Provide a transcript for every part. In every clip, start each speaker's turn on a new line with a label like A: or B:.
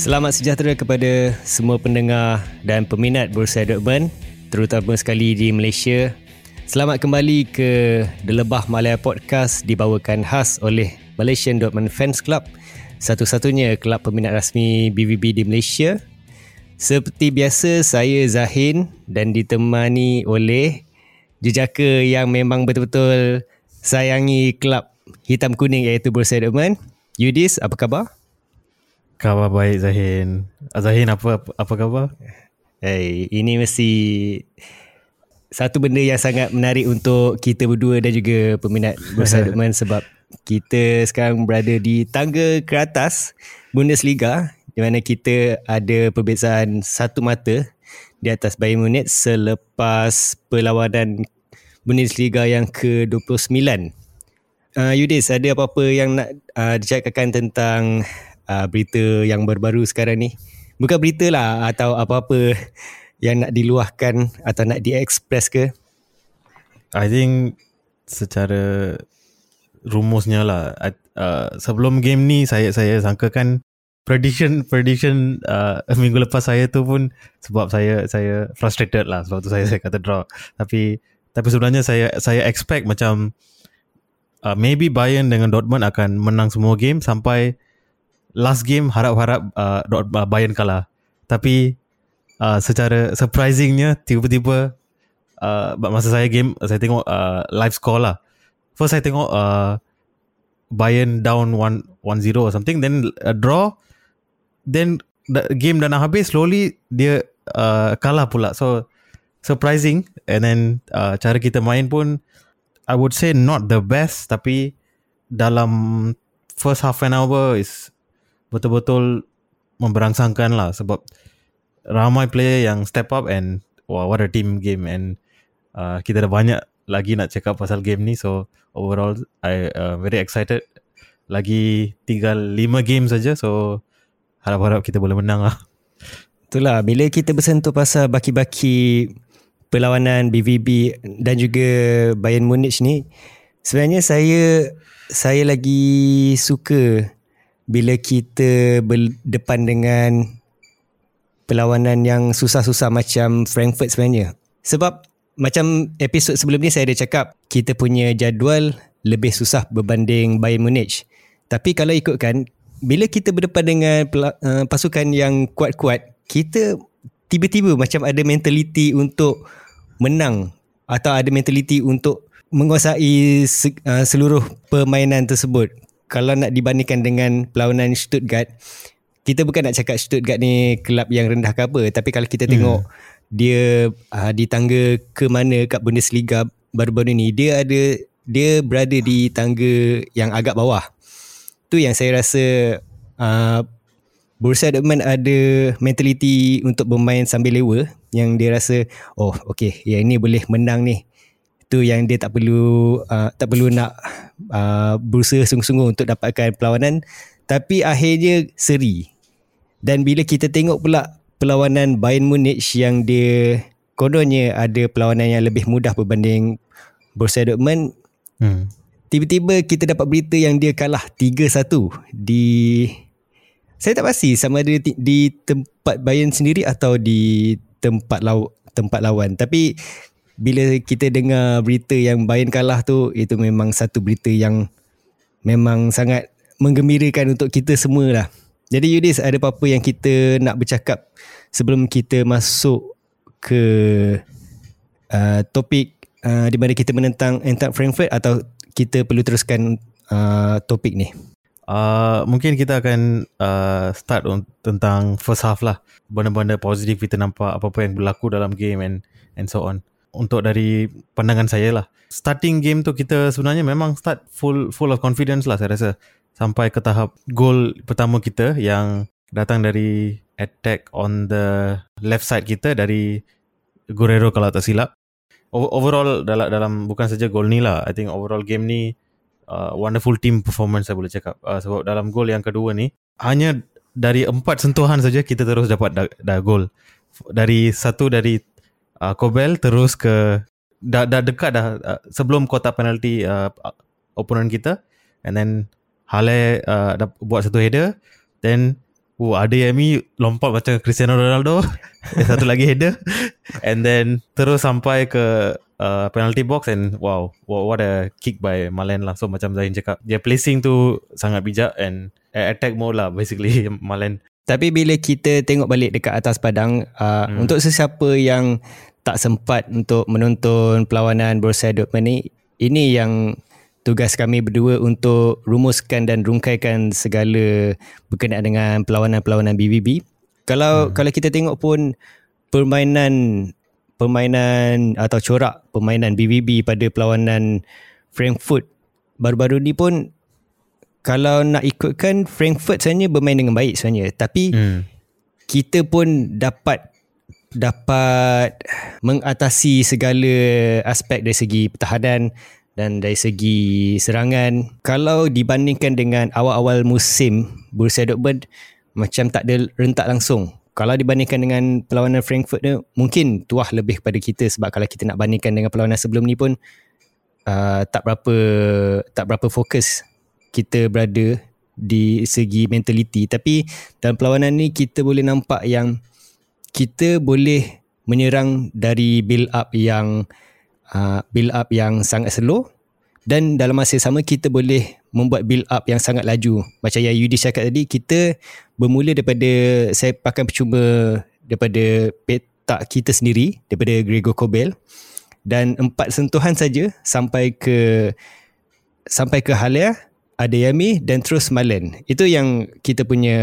A: Selamat sejahtera kepada semua pendengar dan peminat Borussia Dortmund terutama sekali di Malaysia. Selamat kembali ke The Lebah Malaya Podcast dibawakan khas oleh Malaysian Dortmund Fans Club, satu-satunya kelab peminat rasmi BVB di Malaysia. Seperti biasa, saya Zahin dan ditemani oleh jejaka yang memang betul-betul sayangi kelab hitam kuning iaitu Borussia Dortmund. Yudis, apa khabar?
B: Khabar baik Zahin. Zahin apa apa khabar?
A: Hey, ini mesti satu benda yang sangat menarik untuk kita berdua dan juga peminat Borussia Dortmund sebab kita sekarang berada di tangga ke atas Bundesliga di mana kita ada perbezaan satu mata di atas Bayern Munich selepas perlawanan Bundesliga yang ke-29. Uh, Yudis, ada apa-apa yang nak uh, dicakapkan tentang uh, berita yang baru-baru sekarang ni. Bukan berita lah atau apa-apa yang nak diluahkan atau nak diekspres ke?
B: I think secara rumusnya lah uh, sebelum game ni saya saya sangka kan prediction prediction uh, minggu lepas saya tu pun sebab saya saya frustrated lah sebab tu saya saya kata draw tapi tapi sebenarnya saya saya expect macam uh, maybe Bayern dengan Dortmund akan menang semua game sampai last game harap-harap uh, uh, Bayern kalah. Tapi uh, secara surprisingnya tiba-tiba uh, masa saya game saya tengok uh, live score lah. First saya tengok uh, Bayern down 1-0 or something then a draw then the game dah nak habis slowly dia uh, kalah pula. So surprising and then uh, cara kita main pun I would say not the best tapi dalam first half an hour is betul-betul memberangsangkan lah sebab ramai player yang step up and wow, what a team game and uh, kita dah banyak lagi nak cakap pasal game ni. So overall I uh, very excited. Lagi tinggal 5 game saja. So harap-harap kita boleh menang lah.
A: Itulah bila kita bersentuh pasal baki-baki perlawanan BVB dan juga Bayern Munich ni sebenarnya saya saya lagi suka bila kita berdepan dengan perlawanan yang susah-susah macam Frankfurt sebenarnya. Sebab macam episod sebelum ni saya ada cakap kita punya jadual lebih susah berbanding Bayern Munich. Tapi kalau ikutkan bila kita berdepan dengan uh, pasukan yang kuat-kuat, kita tiba-tiba macam ada mentaliti untuk menang atau ada mentaliti untuk menguasai uh, seluruh permainan tersebut kalau nak dibandingkan dengan perlawanan Stuttgart kita bukan nak cakap Stuttgart ni kelab yang rendah ke apa tapi kalau kita tengok hmm. dia uh, di tangga ke mana kat Bundesliga baru-baru ni dia ada dia berada di tangga yang agak bawah tu yang saya rasa uh, Borussia Dortmund ada mentaliti untuk bermain sambil lewa yang dia rasa oh okey yang ini boleh menang ni itu yang dia tak perlu uh, tak perlu nak uh, berusaha sungguh-sungguh untuk dapatkan perlawanan tapi akhirnya seri dan bila kita tengok pula perlawanan Bayern Munich yang dia kononnya ada perlawanan yang lebih mudah berbanding Borussia Dortmund hmm. tiba-tiba kita dapat berita yang dia kalah 3-1 di saya tak pasti sama ada di, di tempat Bayern sendiri atau di tempat law, tempat lawan tapi bila kita dengar berita yang Bayern kalah tu itu memang satu berita yang memang sangat menggembirakan untuk kita semua lah. Jadi Yudis ada apa-apa yang kita nak bercakap sebelum kita masuk ke uh, topik uh, di mana kita menentang Eintracht Frankfurt atau kita perlu teruskan uh, topik ni?
B: Uh, mungkin kita akan uh, start tentang first half lah. Benda-benda positif kita nampak apa-apa yang berlaku dalam game and and so on untuk dari pandangan saya lah. Starting game tu kita sebenarnya memang start full full of confidence lah saya rasa. Sampai ke tahap gol pertama kita yang datang dari attack on the left side kita dari Guerrero kalau tak silap. Overall dalam dalam bukan saja gol ni lah. I think overall game ni uh, wonderful team performance saya boleh cakap. Uh, sebab dalam gol yang kedua ni hanya dari empat sentuhan saja kita terus dapat dah, dah gol. Dari satu dari uh, Kobel terus ke dah, dah dekat dah uh, sebelum kotak penalti uh, opponent kita and then Hale uh, dah buat satu header then Oh, ada Yemi lompat macam Cristiano Ronaldo. satu lagi header. And then terus sampai ke uh, penalty box and wow, what a kick by Malen lah. So macam Zain cakap, dia placing tu sangat bijak and attack mode lah basically Malen.
A: Tapi bila kita tengok balik dekat atas padang, uh, hmm. untuk sesiapa yang tak sempat untuk menonton perlawanan Borussia Dortmund ni, ini yang tugas kami berdua untuk rumuskan dan rungkaikan segala berkenaan dengan perlawanan-perlawanan BBB. Kalau hmm. kalau kita tengok pun permainan permainan atau corak permainan BBB pada perlawanan Frankfurt baru-baru ni pun kalau nak ikutkan Frankfurt sebenarnya bermain dengan baik sebenarnya tapi hmm. kita pun dapat dapat mengatasi segala aspek dari segi pertahanan dan dari segi serangan. Kalau dibandingkan dengan awal-awal musim Borussia Dortmund macam tak ada rentak langsung. Kalau dibandingkan dengan perlawanan Frankfurt ni mungkin tuah lebih kepada kita sebab kalau kita nak bandingkan dengan perlawanan sebelum ni pun uh, tak berapa tak berapa fokus kita berada di segi mentaliti. Tapi dalam perlawanan ni kita boleh nampak yang kita boleh menyerang dari build up yang uh, build up yang sangat slow dan dalam masa sama kita boleh membuat build up yang sangat laju. Macam yang Yudi cakap tadi kita bermula daripada saya pakai percuma daripada petak kita sendiri daripada Gregor Kobel dan empat sentuhan saja sampai ke sampai ke Halia ada Yami dan terus Malen. Itu yang kita punya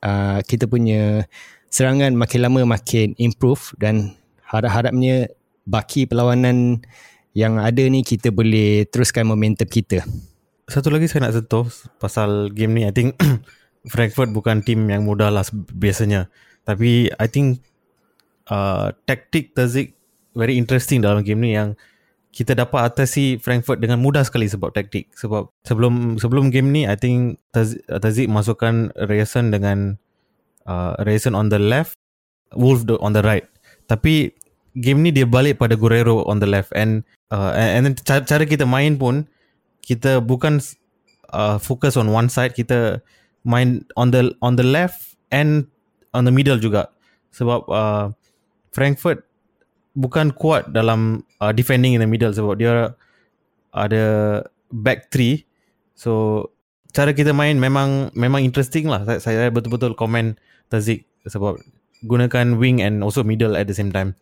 A: uh, kita punya serangan makin lama makin improve dan harap-harapnya baki perlawanan yang ada ni kita boleh teruskan momentum kita.
B: Satu lagi saya nak sentuh pasal game ni. I think Frankfurt bukan tim yang mudah lah biasanya. Tapi I think uh, taktik Tazik very interesting dalam game ni yang kita dapat atasi Frankfurt dengan mudah sekali sebab taktik. Sebab sebelum sebelum game ni I think Tazik masukkan Rayson dengan uh, Rayson on the left, Wolf on the right. Tapi game ni dia balik pada Guerrero on the left. And uh, and then cara, cara kita main pun kita bukan uh, focus on one side. Kita main on the on the left and on the middle juga. Sebab uh, Frankfurt bukan kuat dalam uh, defending in the middle. Sebab dia ada back three. So cara kita main memang memang interesting lah. Saya, saya betul-betul komen Tazik sebab gunakan wing and also middle at the same time.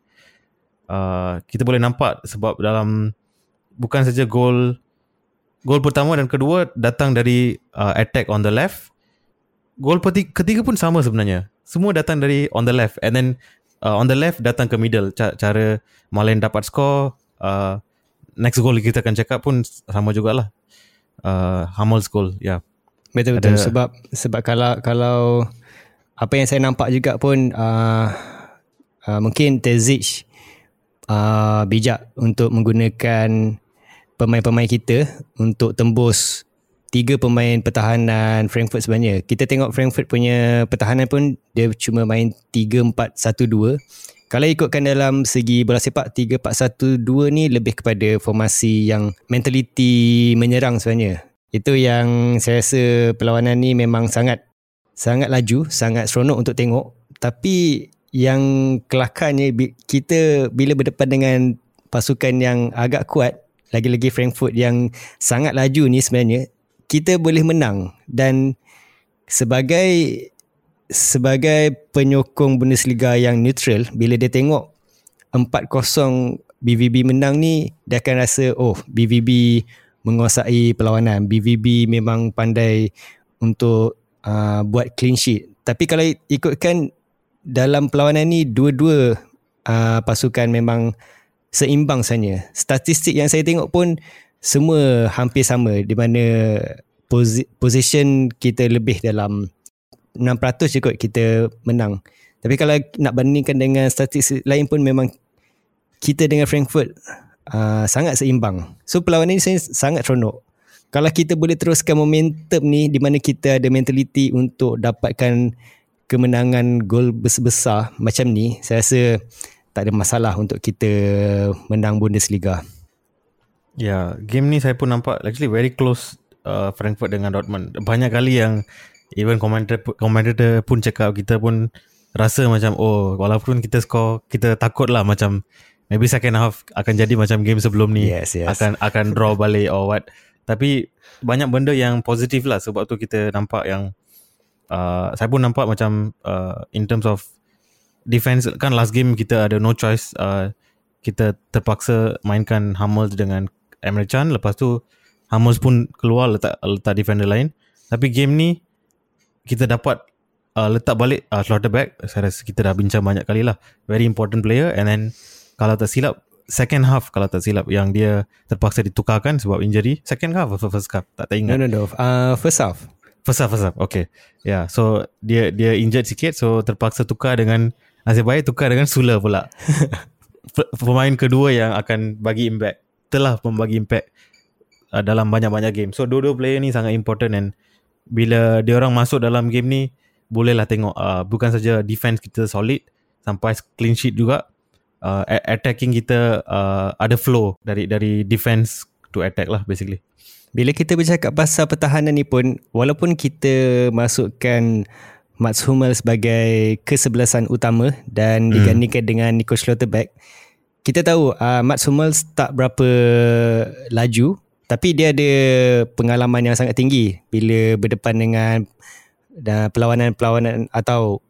B: Uh, kita boleh nampak sebab dalam bukan saja gol gol pertama dan kedua datang dari uh, attack on the left. Gol ketiga pun sama sebenarnya. Semua datang dari on the left and then uh, on the left datang ke middle. Cara, cara Malen dapat skor uh, next goal kita akan cakap pun sama jugalah uh, Hamels goal ya yeah.
A: betul betul Ada, sebab sebab kalau kalau apa yang saya nampak juga pun uh, uh, mungkin Tezic uh, bijak untuk menggunakan pemain-pemain kita untuk tembus tiga pemain pertahanan Frankfurt sebenarnya. Kita tengok Frankfurt punya pertahanan pun dia cuma main 3-4-1-2. Kalau ikutkan dalam segi bola sepak 3-4-1-2 ni lebih kepada formasi yang mentaliti menyerang sebenarnya. Itu yang saya rasa perlawanan ni memang sangat sangat laju, sangat seronok untuk tengok. Tapi yang kelakarnya kita bila berdepan dengan pasukan yang agak kuat lagi-lagi Frankfurt yang sangat laju ni sebenarnya kita boleh menang dan sebagai sebagai penyokong Bundesliga yang neutral bila dia tengok 4-0 BVB menang ni dia akan rasa oh BVB menguasai perlawanan. BVB memang pandai untuk uh, buat clean sheet. Tapi kalau ikutkan dalam perlawanan ni dua-dua uh, pasukan memang seimbang saja. Statistik yang saya tengok pun semua hampir sama. Di mana posi- position kita lebih dalam 6% je kot kita menang. Tapi kalau nak bandingkan dengan statistik lain pun memang kita dengan Frankfurt uh, sangat seimbang. So perlawanan ni saya sangat seronok. Kalau kita boleh teruskan momentum ni di mana kita ada mentaliti untuk dapatkan kemenangan gol besar-besar macam ni saya rasa tak ada masalah untuk kita menang Bundesliga.
B: Ya, yeah, game ni saya pun nampak actually very close uh, Frankfurt dengan Dortmund. Banyak kali yang even commentator commentator pun cakap kita pun rasa macam oh walaupun kita score kita takut lah macam maybe second half akan jadi macam game sebelum ni.
A: Yes, yes.
B: akan akan draw balik or what. Tapi banyak benda yang positif lah sebab tu kita nampak yang uh, saya pun nampak macam uh, in terms of defense kan last game kita ada no choice. Uh, kita terpaksa mainkan Hummels dengan Emre Can. Lepas tu Hummels pun keluar letak letak defender lain. Tapi game ni kita dapat uh, letak balik uh, Slaughterback saya rasa kita dah bincang banyak kali lah very important player and then kalau tak silap second half kalau tak silap yang dia terpaksa ditukarkan sebab injury second half atau first half tak, tak
A: No,
B: ingat
A: no, no. Uh, first half.
B: First half, first half. Okay. Yeah. So dia dia injured sikit, so terpaksa tukar dengan nasib baik tukar dengan Sula pula. Pemain kedua yang akan bagi impact telah membagi impact uh, dalam banyak-banyak game. So dua-dua player ni sangat important and bila dia orang masuk dalam game ni bolehlah tengok uh, bukan saja defense kita solid sampai clean sheet juga uh, a- attacking kita uh, ada flow dari dari defense to attack lah basically.
A: Bila kita bercakap pasal pertahanan ni pun walaupun kita masukkan Mats Hummels sebagai kesebelasan utama dan digandingkan dengan Nico Schlotterbeck kita tahu uh, Mats Hummels tak berapa laju tapi dia ada pengalaman yang sangat tinggi bila berdepan dengan dan perlawanan-perlawanan atau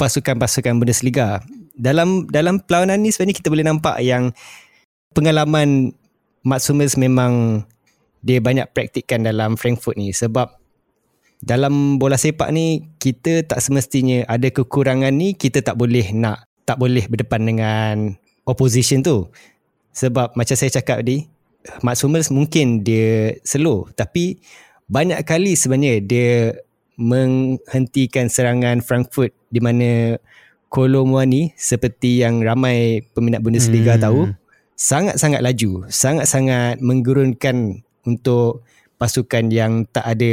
A: pasukan-pasukan Bundesliga. Dalam dalam perlawanan ni sebenarnya kita boleh nampak yang pengalaman Mats Hummels memang dia banyak praktikkan dalam Frankfurt ni sebab dalam bola sepak ni kita tak semestinya ada kekurangan ni kita tak boleh nak tak boleh berdepan dengan opposition tu sebab macam saya cakap tadi Mats Hummels mungkin dia slow tapi banyak kali sebenarnya dia menghentikan serangan Frankfurt di mana Kolo Muani seperti yang ramai peminat Bundesliga hmm. tahu sangat-sangat laju sangat-sangat menggurunkan untuk pasukan yang tak ada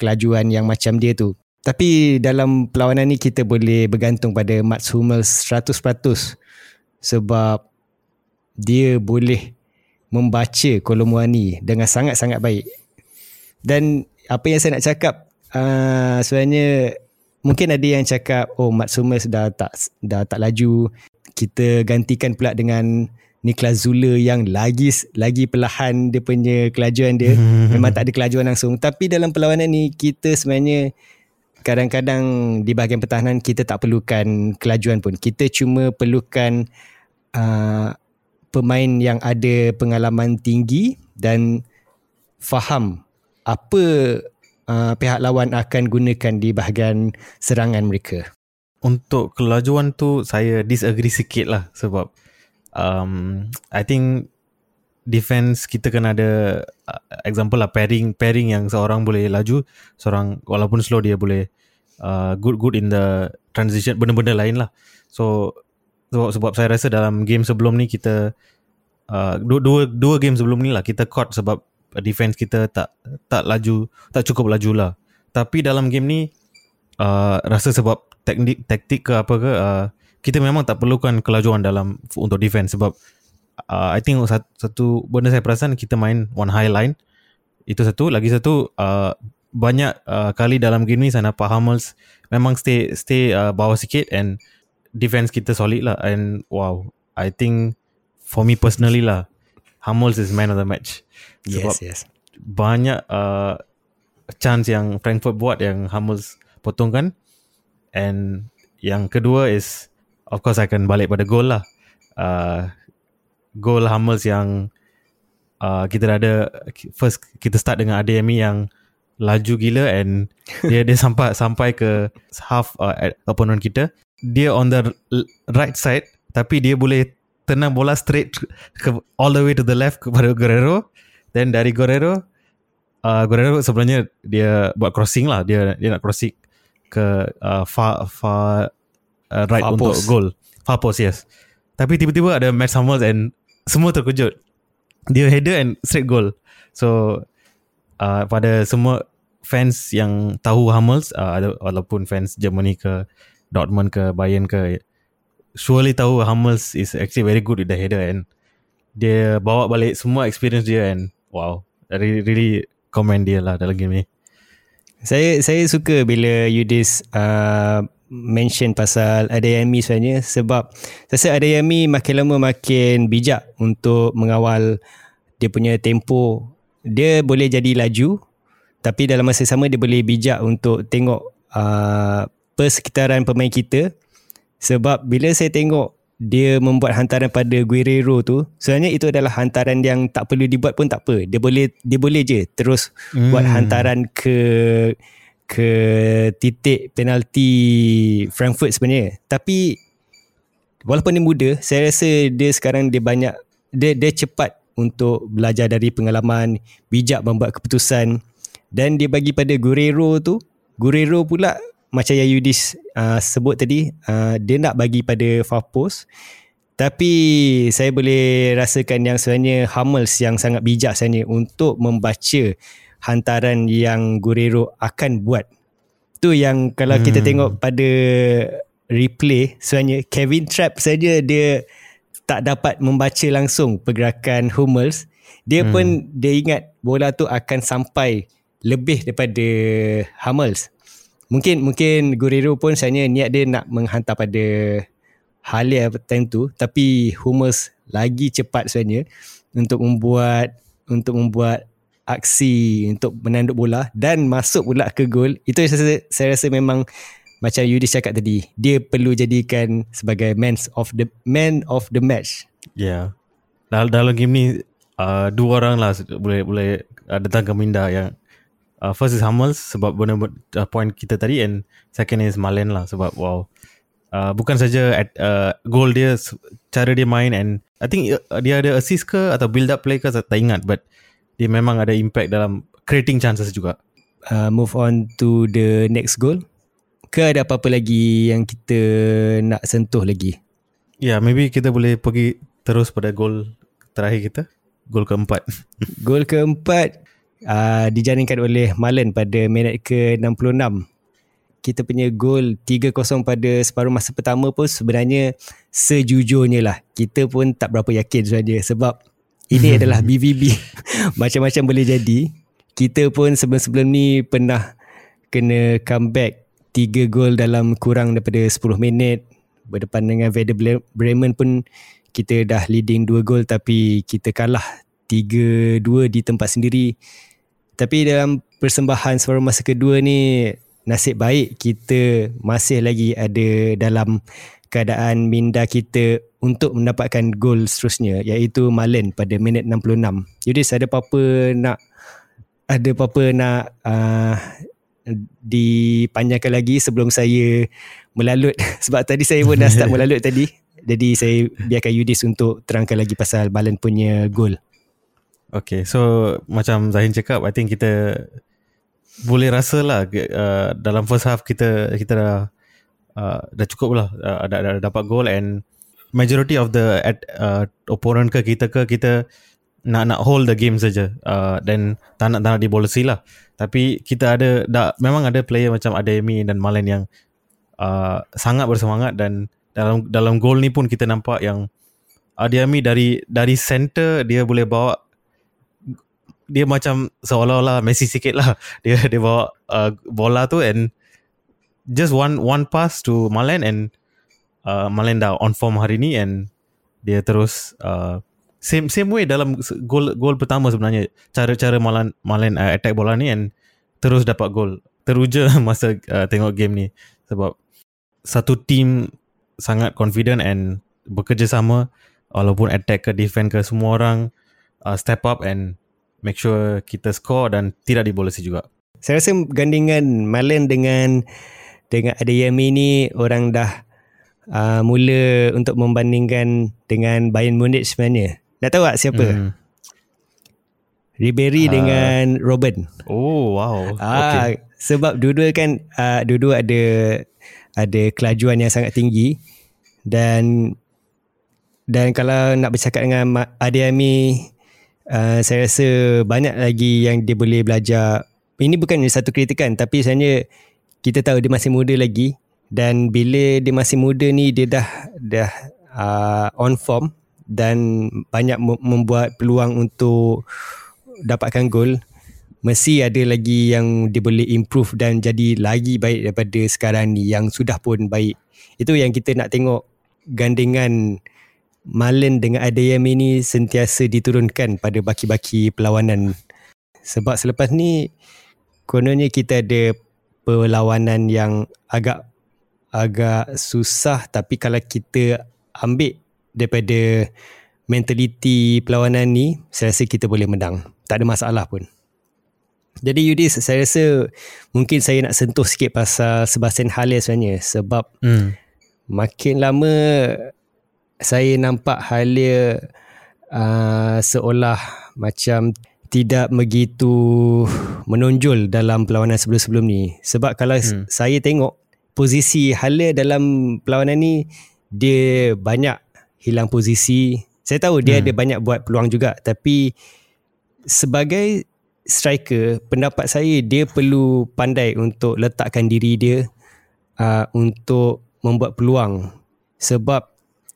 A: kelajuan yang macam dia tu. Tapi dalam perlawanan ni kita boleh bergantung pada Mats Hummels 100% sebab dia boleh membaca Kolomuani dengan sangat-sangat baik. Dan apa yang saya nak cakap uh, sebenarnya mungkin ada yang cakap oh Mats Hummels dah tak dah tak laju. Kita gantikan pula dengan Niklas Zule yang lagi lagi perlahan dia punya kelajuan dia. Memang tak ada kelajuan langsung. Tapi dalam perlawanan ni kita sebenarnya kadang-kadang di bahagian pertahanan kita tak perlukan kelajuan pun. Kita cuma perlukan uh, pemain yang ada pengalaman tinggi dan faham apa uh, pihak lawan akan gunakan di bahagian serangan mereka.
B: Untuk kelajuan tu saya disagree sikit lah sebab um, I think defense kita kena ada uh, example lah pairing pairing yang seorang boleh laju seorang walaupun slow dia boleh uh, good good in the transition benda-benda lain lah. So sebab, sebab saya rasa dalam game sebelum ni kita uh, dua, dua game sebelum ni lah kita caught sebab defense kita tak tak laju tak cukup laju lah. Tapi dalam game ni uh, rasa sebab teknik taktik ke apa ke uh, kita memang tak perlukan kelajuan dalam untuk defense sebab uh, I think satu, satu benda saya perasan kita main one high line. Itu satu. Lagi satu uh, banyak uh, kali dalam game ni saya nampak Hummels memang stay stay uh, bawah sikit and defense kita solid lah. And wow I think for me personally lah Hummels is man of the match. Sebab
A: yes. yes
B: banyak uh, chance yang Frankfurt buat yang Hummels potongkan. And yang kedua is of course I akan balik pada goal lah. Uh, goal Hummels yang uh, kita dah ada first kita start dengan ADMI yang laju gila and dia dia sampai sampai ke half uh, opponent kita dia on the right side tapi dia boleh tenang bola straight ke all the way to the left kepada Guerrero. Then dari Guerrero uh, Guerrero sebenarnya dia buat crossing lah. Dia dia nak crossing ke uh, far far uh, right
A: Far
B: untuk
A: post.
B: goal. Far post yes. Tapi tiba-tiba ada Matt Hummels and semua terkejut. Dia header and straight goal. So uh, pada semua fans yang tahu Hummels uh, ada walaupun fans Germany ke Dortmund ke Bayern ke surely tahu Hummels is actually very good with the header and dia bawa balik semua experience dia and wow really, really commend dia lah dalam game ni
A: Saya saya suka bila Yudis uh, mention pasal Adeyemi sebenarnya sebab saya rasa Adeyemi makin lama makin bijak untuk mengawal dia punya tempo. Dia boleh jadi laju tapi dalam masa sama dia boleh bijak untuk tengok uh, persekitaran pemain kita. Sebab bila saya tengok dia membuat hantaran pada Guerrero tu sebenarnya itu adalah hantaran yang tak perlu dibuat pun tak apa. Dia boleh dia boleh je terus hmm. buat hantaran ke ke titik penalti Frankfurt sebenarnya. Tapi walaupun dia muda saya rasa dia sekarang dia banyak dia dia cepat untuk belajar dari pengalaman bijak membuat keputusan. Dan dia bagi pada Guerrero tu Guerrero pula macam yang Yudis uh, sebut tadi uh, dia nak bagi pada post tapi saya boleh rasakan yang sebenarnya Hummels yang sangat bijak sebenarnya untuk membaca hantaran yang Guerrero akan buat tu yang kalau hmm. kita tengok pada replay sebenarnya Kevin Trapp saja dia tak dapat membaca langsung pergerakan Hummels dia hmm. pun dia ingat bola tu akan sampai lebih daripada Hummels mungkin mungkin Guerrero pun sebenarnya niat dia nak menghantar pada Halia time tu. Tapi Hummels lagi cepat sebenarnya untuk membuat untuk membuat aksi untuk menanduk bola dan masuk pula ke gol. Itu saya rasa, saya rasa memang macam Yudi cakap tadi dia perlu jadikan sebagai man of the man of the match.
B: Ya. Yeah. dalam dalam game ni uh, dua orang lah boleh boleh uh, datang ke minda yang uh, first is Hummels sebab benar uh, point kita tadi and second is Malen lah sebab wow. Uh, bukan saja at uh, goal dia cara dia main and I think uh, dia ada assist ke atau build up play ke saya tak ingat but dia memang ada impact dalam creating chances juga.
A: Uh, move on to the next goal. Ke ada apa-apa lagi yang kita nak sentuh lagi?
B: Ya yeah, maybe kita boleh pergi terus pada goal terakhir kita. Gol keempat.
A: Gol keempat uh, dijaringkan oleh Malen pada minit ke-66. Kita punya gol 3-0 pada separuh masa pertama pun sebenarnya sejujurnya lah. Kita pun tak berapa yakin sebenarnya sebab ini adalah BVB. Macam-macam boleh jadi. Kita pun sebelum-sebelum ni pernah kena comeback 3 gol dalam kurang daripada 10 minit. Berdepan dengan Werder Bremen pun kita dah leading 2 gol tapi kita kalah 3-2 di tempat sendiri. Tapi dalam persembahan separuh masa kedua ni nasib baik kita masih lagi ada dalam keadaan minda kita untuk mendapatkan gol seterusnya iaitu Malen pada minit 66. Yudis ada apa-apa nak ada apa-apa nak uh, dipanjangkan lagi sebelum saya melalut sebab tadi saya pun dah start melalut tadi. Jadi saya biarkan Yudis untuk terangkan lagi pasal Malen punya gol.
B: Okay, so macam Zahin cakap, I think kita boleh rasa lah uh, dalam first half kita kita dah uh, dah cukup lah uh, dah, dah, dapat goal and majority of the at, uh, opponent ke kita ke kita nak nak hold the game saja. Uh, dan tak nak tak nak dibolesi lah. Tapi kita ada dah memang ada player macam Ademi dan Malen yang uh, sangat bersemangat dan dalam dalam goal ni pun kita nampak yang Ademi dari dari center dia boleh bawa dia macam seolah-olah Messi sikit lah. Dia dia bawa uh, bola tu and just one one pass to Malen and uh, Malen dah on form hari ni and dia terus uh, same same way dalam gol gol pertama sebenarnya. Cara-cara Malen Malen uh, attack bola ni and terus dapat gol. Teruja masa uh, tengok game ni sebab satu team sangat confident and bekerjasama walaupun attack ke defend ke semua orang uh, step up and make sure kita score dan tidak dibolesi juga.
A: Saya rasa gandingan Malen dengan dengan Adeyemi ni orang dah uh, mula untuk membandingkan dengan Bayern Munich sebenarnya. Nak tahu tak siapa? Hmm. Ribery uh, dengan Robin.
B: Oh wow.
A: Ah, okay. Sebab dua-dua kan uh, dua-dua ada ada kelajuan yang sangat tinggi dan dan kalau nak bercakap dengan Adeyemi uh, saya rasa banyak lagi yang dia boleh belajar. Ini bukan satu kritikan tapi sebenarnya kita tahu dia masih muda lagi dan bila dia masih muda ni dia dah dah uh, on form dan banyak membuat peluang untuk dapatkan gol. mesti ada lagi yang dia boleh improve dan jadi lagi baik daripada sekarang ni yang sudah pun baik. Itu yang kita nak tengok gandingan Malen dengan Adeyemi ini sentiasa diturunkan pada baki-baki perlawanan. Sebab selepas ni kononnya kita ada perlawanan yang agak agak susah tapi kalau kita ambil daripada mentaliti perlawanan ni saya rasa kita boleh menang. Tak ada masalah pun. Jadi Yudis saya rasa mungkin saya nak sentuh sikit pasal Sebastian Halle sebenarnya sebab hmm. makin lama saya nampak Halle uh, seolah macam tidak begitu menonjol dalam perlawanan sebelum-sebelum ni sebab kalau hmm. saya tengok posisi Halle dalam perlawanan ni dia banyak hilang posisi saya tahu dia hmm. ada banyak buat peluang juga tapi sebagai striker pendapat saya dia perlu pandai untuk letakkan diri dia uh, untuk membuat peluang sebab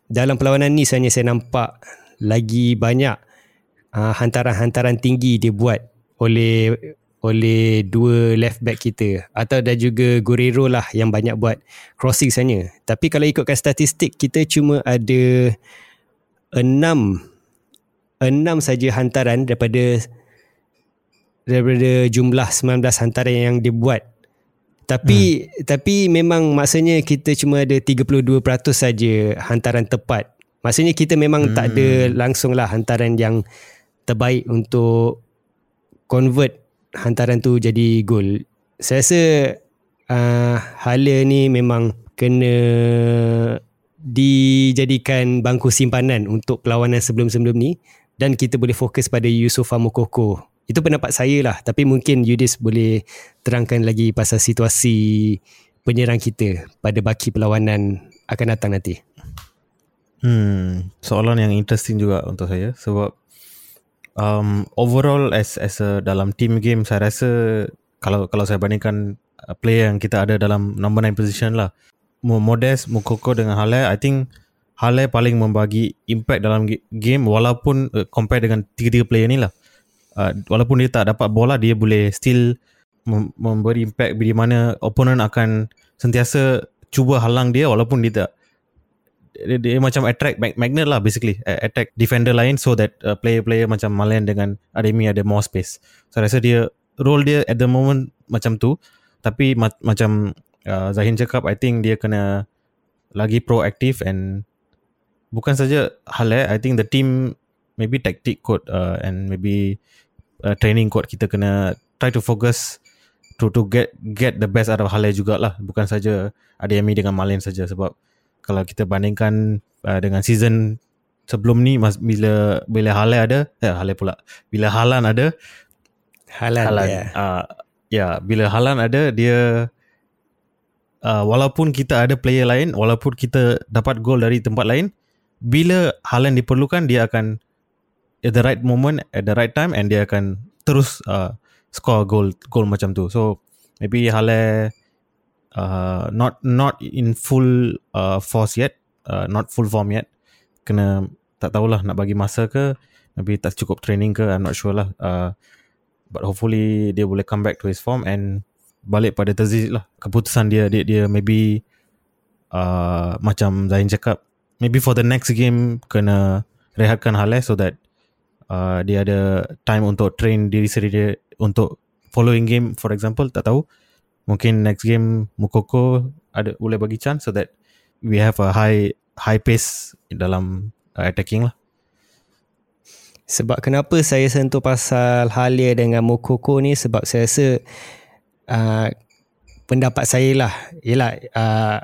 A: dalam perlawanan ni sebenarnya saya nampak lagi banyak uh, hantaran-hantaran tinggi dia buat oleh oleh dua left back kita atau dan juga Guerrero lah yang banyak buat crossing sebenarnya tapi kalau ikutkan statistik kita cuma ada enam enam saja hantaran daripada daripada jumlah 19 hantaran yang dia buat. Tapi hmm. tapi memang maksudnya kita cuma ada 32% saja hantaran tepat. Maksudnya kita memang hmm. tak ada langsunglah hantaran yang terbaik untuk convert hantaran tu jadi gol. Saya rasa uh, hala ni memang kena dijadikan bangku simpanan untuk perlawanan sebelum-sebelum ni dan kita boleh fokus pada Yusufa Mokoko itu pendapat saya lah. Tapi mungkin Yudis boleh terangkan lagi pasal situasi penyerang kita pada baki perlawanan akan datang nanti.
B: Hmm, soalan yang interesting juga untuk saya sebab um, overall as as a dalam team game saya rasa kalau kalau saya bandingkan uh, player yang kita ada dalam number 9 position lah Modest, Mukoko dengan Hale I think Hale paling membagi impact dalam game walaupun uh, compare dengan tiga-tiga player ni lah uh, walaupun dia tak dapat bola dia boleh still mem- memberi impact di mana opponent akan sentiasa cuba halang dia walaupun dia tak dia, dia macam attract magnet lah basically. Attack defender lain so that uh, player-player macam Malen dengan Ademi ada more space. So rasa dia role dia at the moment macam tu. Tapi ma- macam uh, Zahin cakap I think dia kena lagi proaktif and bukan saja hal eh. I think the team maybe tactic code uh, and maybe uh, training court kita kena try to focus to to get get the best out of Halil jugalah. Bukan saja Ademi dengan Malin saja. Sebab kalau kita bandingkan uh, dengan season sebelum ni mas, bila bila Halil ada eh Halil pula bila Halan ada
A: Halan, Halan
B: ya. uh, ya bila Halan ada dia uh, walaupun kita ada player lain walaupun kita dapat gol dari tempat lain bila Halan diperlukan dia akan at the right moment at the right time and dia akan terus uh, score goal goal macam tu. So maybe Hale uh, not not in full uh, force yet uh, not full form yet. Kena tak tahulah nak bagi masa ke maybe tak cukup training ke I'm not sure lah. Uh, but hopefully dia boleh come back to his form and balik pada Terzic lah. Keputusan dia dia, dia maybe uh, macam Zain cakap maybe for the next game kena rehatkan Hale so that uh, dia ada time untuk train diri sendiri dia untuk following game for example tak tahu. Mungkin next game Mukoko ada boleh bagi chance so that we have a high high pace dalam uh, attacking lah.
A: Sebab kenapa saya sentuh pasal Halia dengan Mukoko ni? Sebab saya rasa uh, pendapat saya lah. Ialah uh,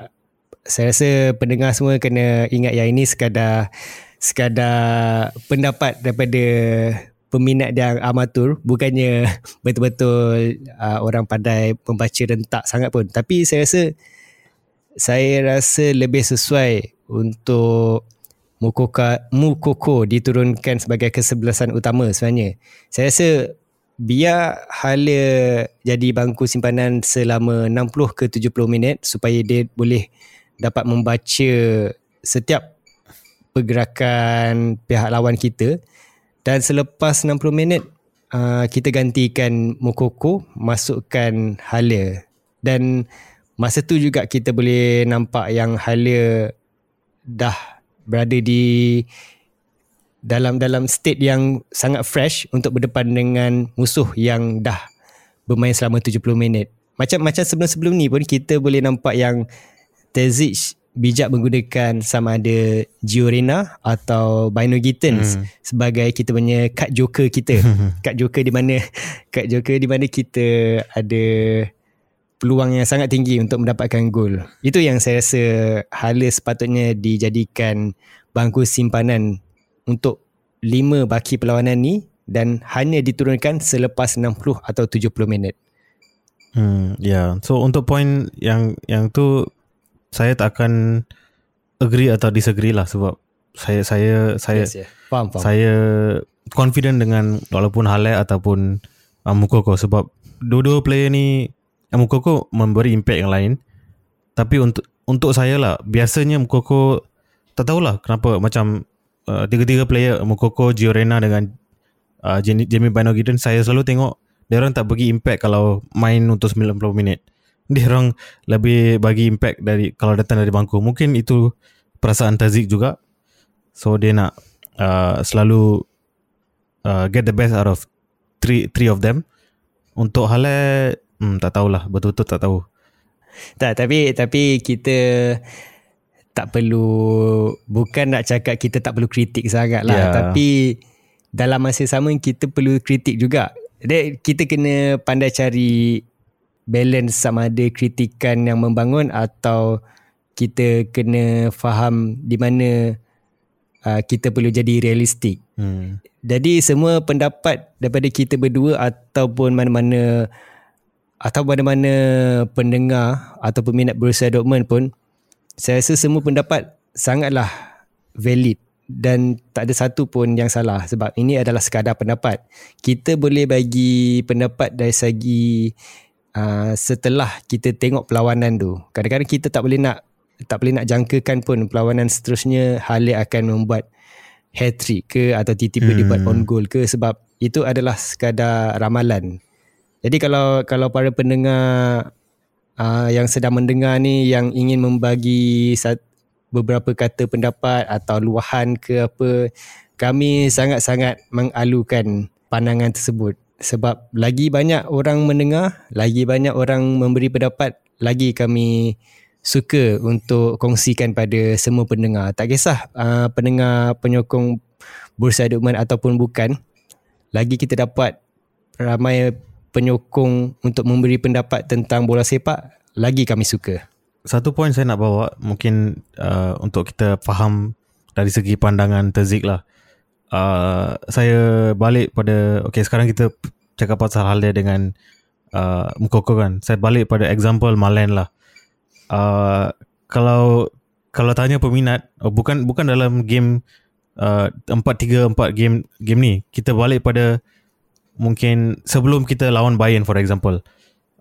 A: saya rasa pendengar semua kena ingat yang ini sekadar sekadar pendapat daripada peminat yang amatur bukannya betul-betul uh, orang pandai membaca rentak sangat pun tapi saya rasa saya rasa lebih sesuai untuk Mukoka, Mukoko diturunkan sebagai kesebelasan utama sebenarnya. Saya rasa biar Hala jadi bangku simpanan selama 60 ke 70 minit supaya dia boleh dapat membaca setiap pergerakan pihak lawan kita dan selepas 60 minit uh, kita gantikan Mukoko masukkan Hala dan masa tu juga kita boleh nampak yang Hala dah berada di dalam dalam state yang sangat fresh untuk berdepan dengan musuh yang dah bermain selama 70 minit. Macam macam sebelum-sebelum ni pun kita boleh nampak yang Tezic bijak menggunakan sama ada Giorena atau Bino Gittens hmm. sebagai kita punya cut joker kita. cut joker di mana cut joker di mana kita ada peluang yang sangat tinggi untuk mendapatkan gol. Itu yang saya rasa hala sepatutnya dijadikan bangku simpanan untuk lima baki perlawanan ni dan hanya diturunkan selepas 60 atau 70 minit.
B: Hmm, ya. Yeah. So untuk point yang yang tu saya tak akan agree atau disagree lah sebab saya saya saya yes, yeah. faham, faham. saya confident dengan walaupun Hale ataupun uh, Mukoko sebab dua-dua player ni uh, Mukoko memberi impact yang lain tapi untuk untuk saya lah biasanya Mukoko tak tahulah kenapa macam uh, tiga-tiga player Mukoko, Giorena dengan uh, Jamie Bino Gideon saya selalu tengok dia orang tak bagi impact kalau main untuk 90 minit dia orang lebih bagi impact dari kalau datang dari bangku. Mungkin itu perasaan Tazik juga. So dia nak uh, selalu uh, get the best out of three three of them. Untuk hal hmm, tak tahulah betul-betul tak tahu.
A: Tak tapi tapi kita tak perlu bukan nak cakap kita tak perlu kritik sangat lah yeah. tapi dalam masa sama kita perlu kritik juga. Jadi kita kena pandai cari balance sama ada kritikan yang membangun atau kita kena faham di mana uh, kita perlu jadi realistik. Hmm. Jadi semua pendapat daripada kita berdua ataupun mana-mana atau mana-mana pendengar atau peminat Borussia Dortmund pun saya rasa semua pendapat sangatlah valid dan tak ada satu pun yang salah sebab ini adalah sekadar pendapat. Kita boleh bagi pendapat dari segi uh, setelah kita tengok perlawanan tu kadang-kadang kita tak boleh nak tak boleh nak jangkakan pun perlawanan seterusnya Halle akan membuat hat-trick ke atau tiba-tiba hmm. dia buat on goal ke sebab itu adalah sekadar ramalan jadi kalau kalau para pendengar uh, yang sedang mendengar ni yang ingin membagi beberapa kata pendapat atau luahan ke apa kami sangat-sangat mengalukan pandangan tersebut sebab lagi banyak orang mendengar, lagi banyak orang memberi pendapat, lagi kami suka untuk kongsikan pada semua pendengar. Tak kisah uh, pendengar penyokong Bursa Dortmund ataupun bukan, lagi kita dapat ramai penyokong untuk memberi pendapat tentang bola sepak, lagi kami suka.
B: Satu poin saya nak bawa mungkin uh, untuk kita faham dari segi pandangan Terzik lah uh, saya balik pada okay sekarang kita cakap pasal hal dia dengan uh, Mukoko kan. Saya balik pada example Malen lah. Uh, kalau kalau tanya peminat oh, bukan bukan dalam game empat tiga empat game game ni. Kita balik pada mungkin sebelum kita lawan Bayern for example.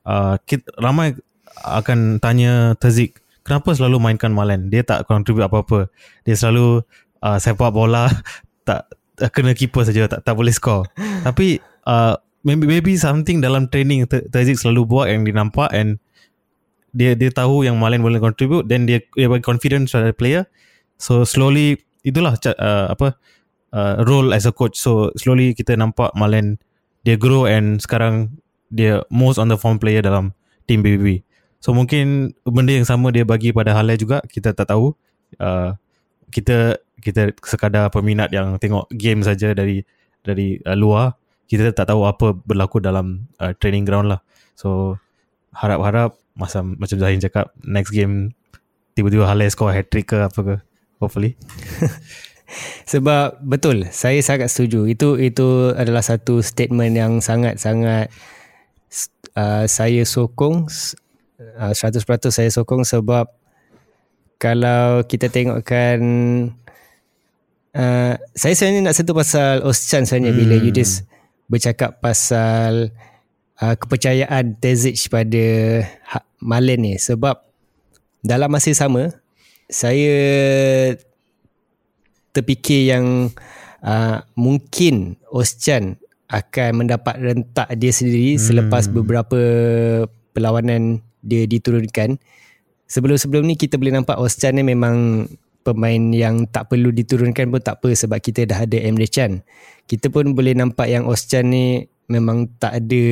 B: Uh, kita, ramai akan tanya Tazik kenapa selalu mainkan Malen? Dia tak contribute apa-apa. Dia selalu uh, sepak bola tak kena keeper saja tak tak boleh score. Tapi uh, maybe maybe something dalam training Tazik selalu buat yang dia nampak and dia dia tahu yang Malen boleh contribute then dia dia bagi confidence pada player. So slowly itulah uh, apa uh, role as a coach. So slowly kita nampak Malen dia grow and sekarang dia most on the form player dalam team BBB. So mungkin benda yang sama dia bagi pada Halai juga kita tak tahu. Uh, kita kita sekadar peminat yang tengok game saja dari dari uh, luar kita tak tahu apa berlaku dalam uh, training ground lah. So harap-harap masa macam Zahin cakap next game tiba-tiba Halil score hat trick ke apa ke hopefully.
A: Sebab betul saya sangat setuju. Itu itu adalah satu statement yang sangat-sangat uh, saya sokong uh, 100% saya sokong sebab kalau kita tengokkan uh, saya sebenarnya nak sentuh pasal Oschan sebenarnya hmm. bila Yudis bercakap pasal uh, kepercayaan Tezic pada ha- Malen ni sebab dalam masa sama saya terfikir yang uh, mungkin Oschan akan mendapat rentak dia sendiri hmm. selepas beberapa perlawanan dia diturunkan. Sebelum-sebelum ni kita boleh nampak Oschan ni memang pemain yang tak perlu diturunkan pun tak apa sebab kita dah ada Emre Can. Kita pun boleh nampak yang Oschan ni memang tak ada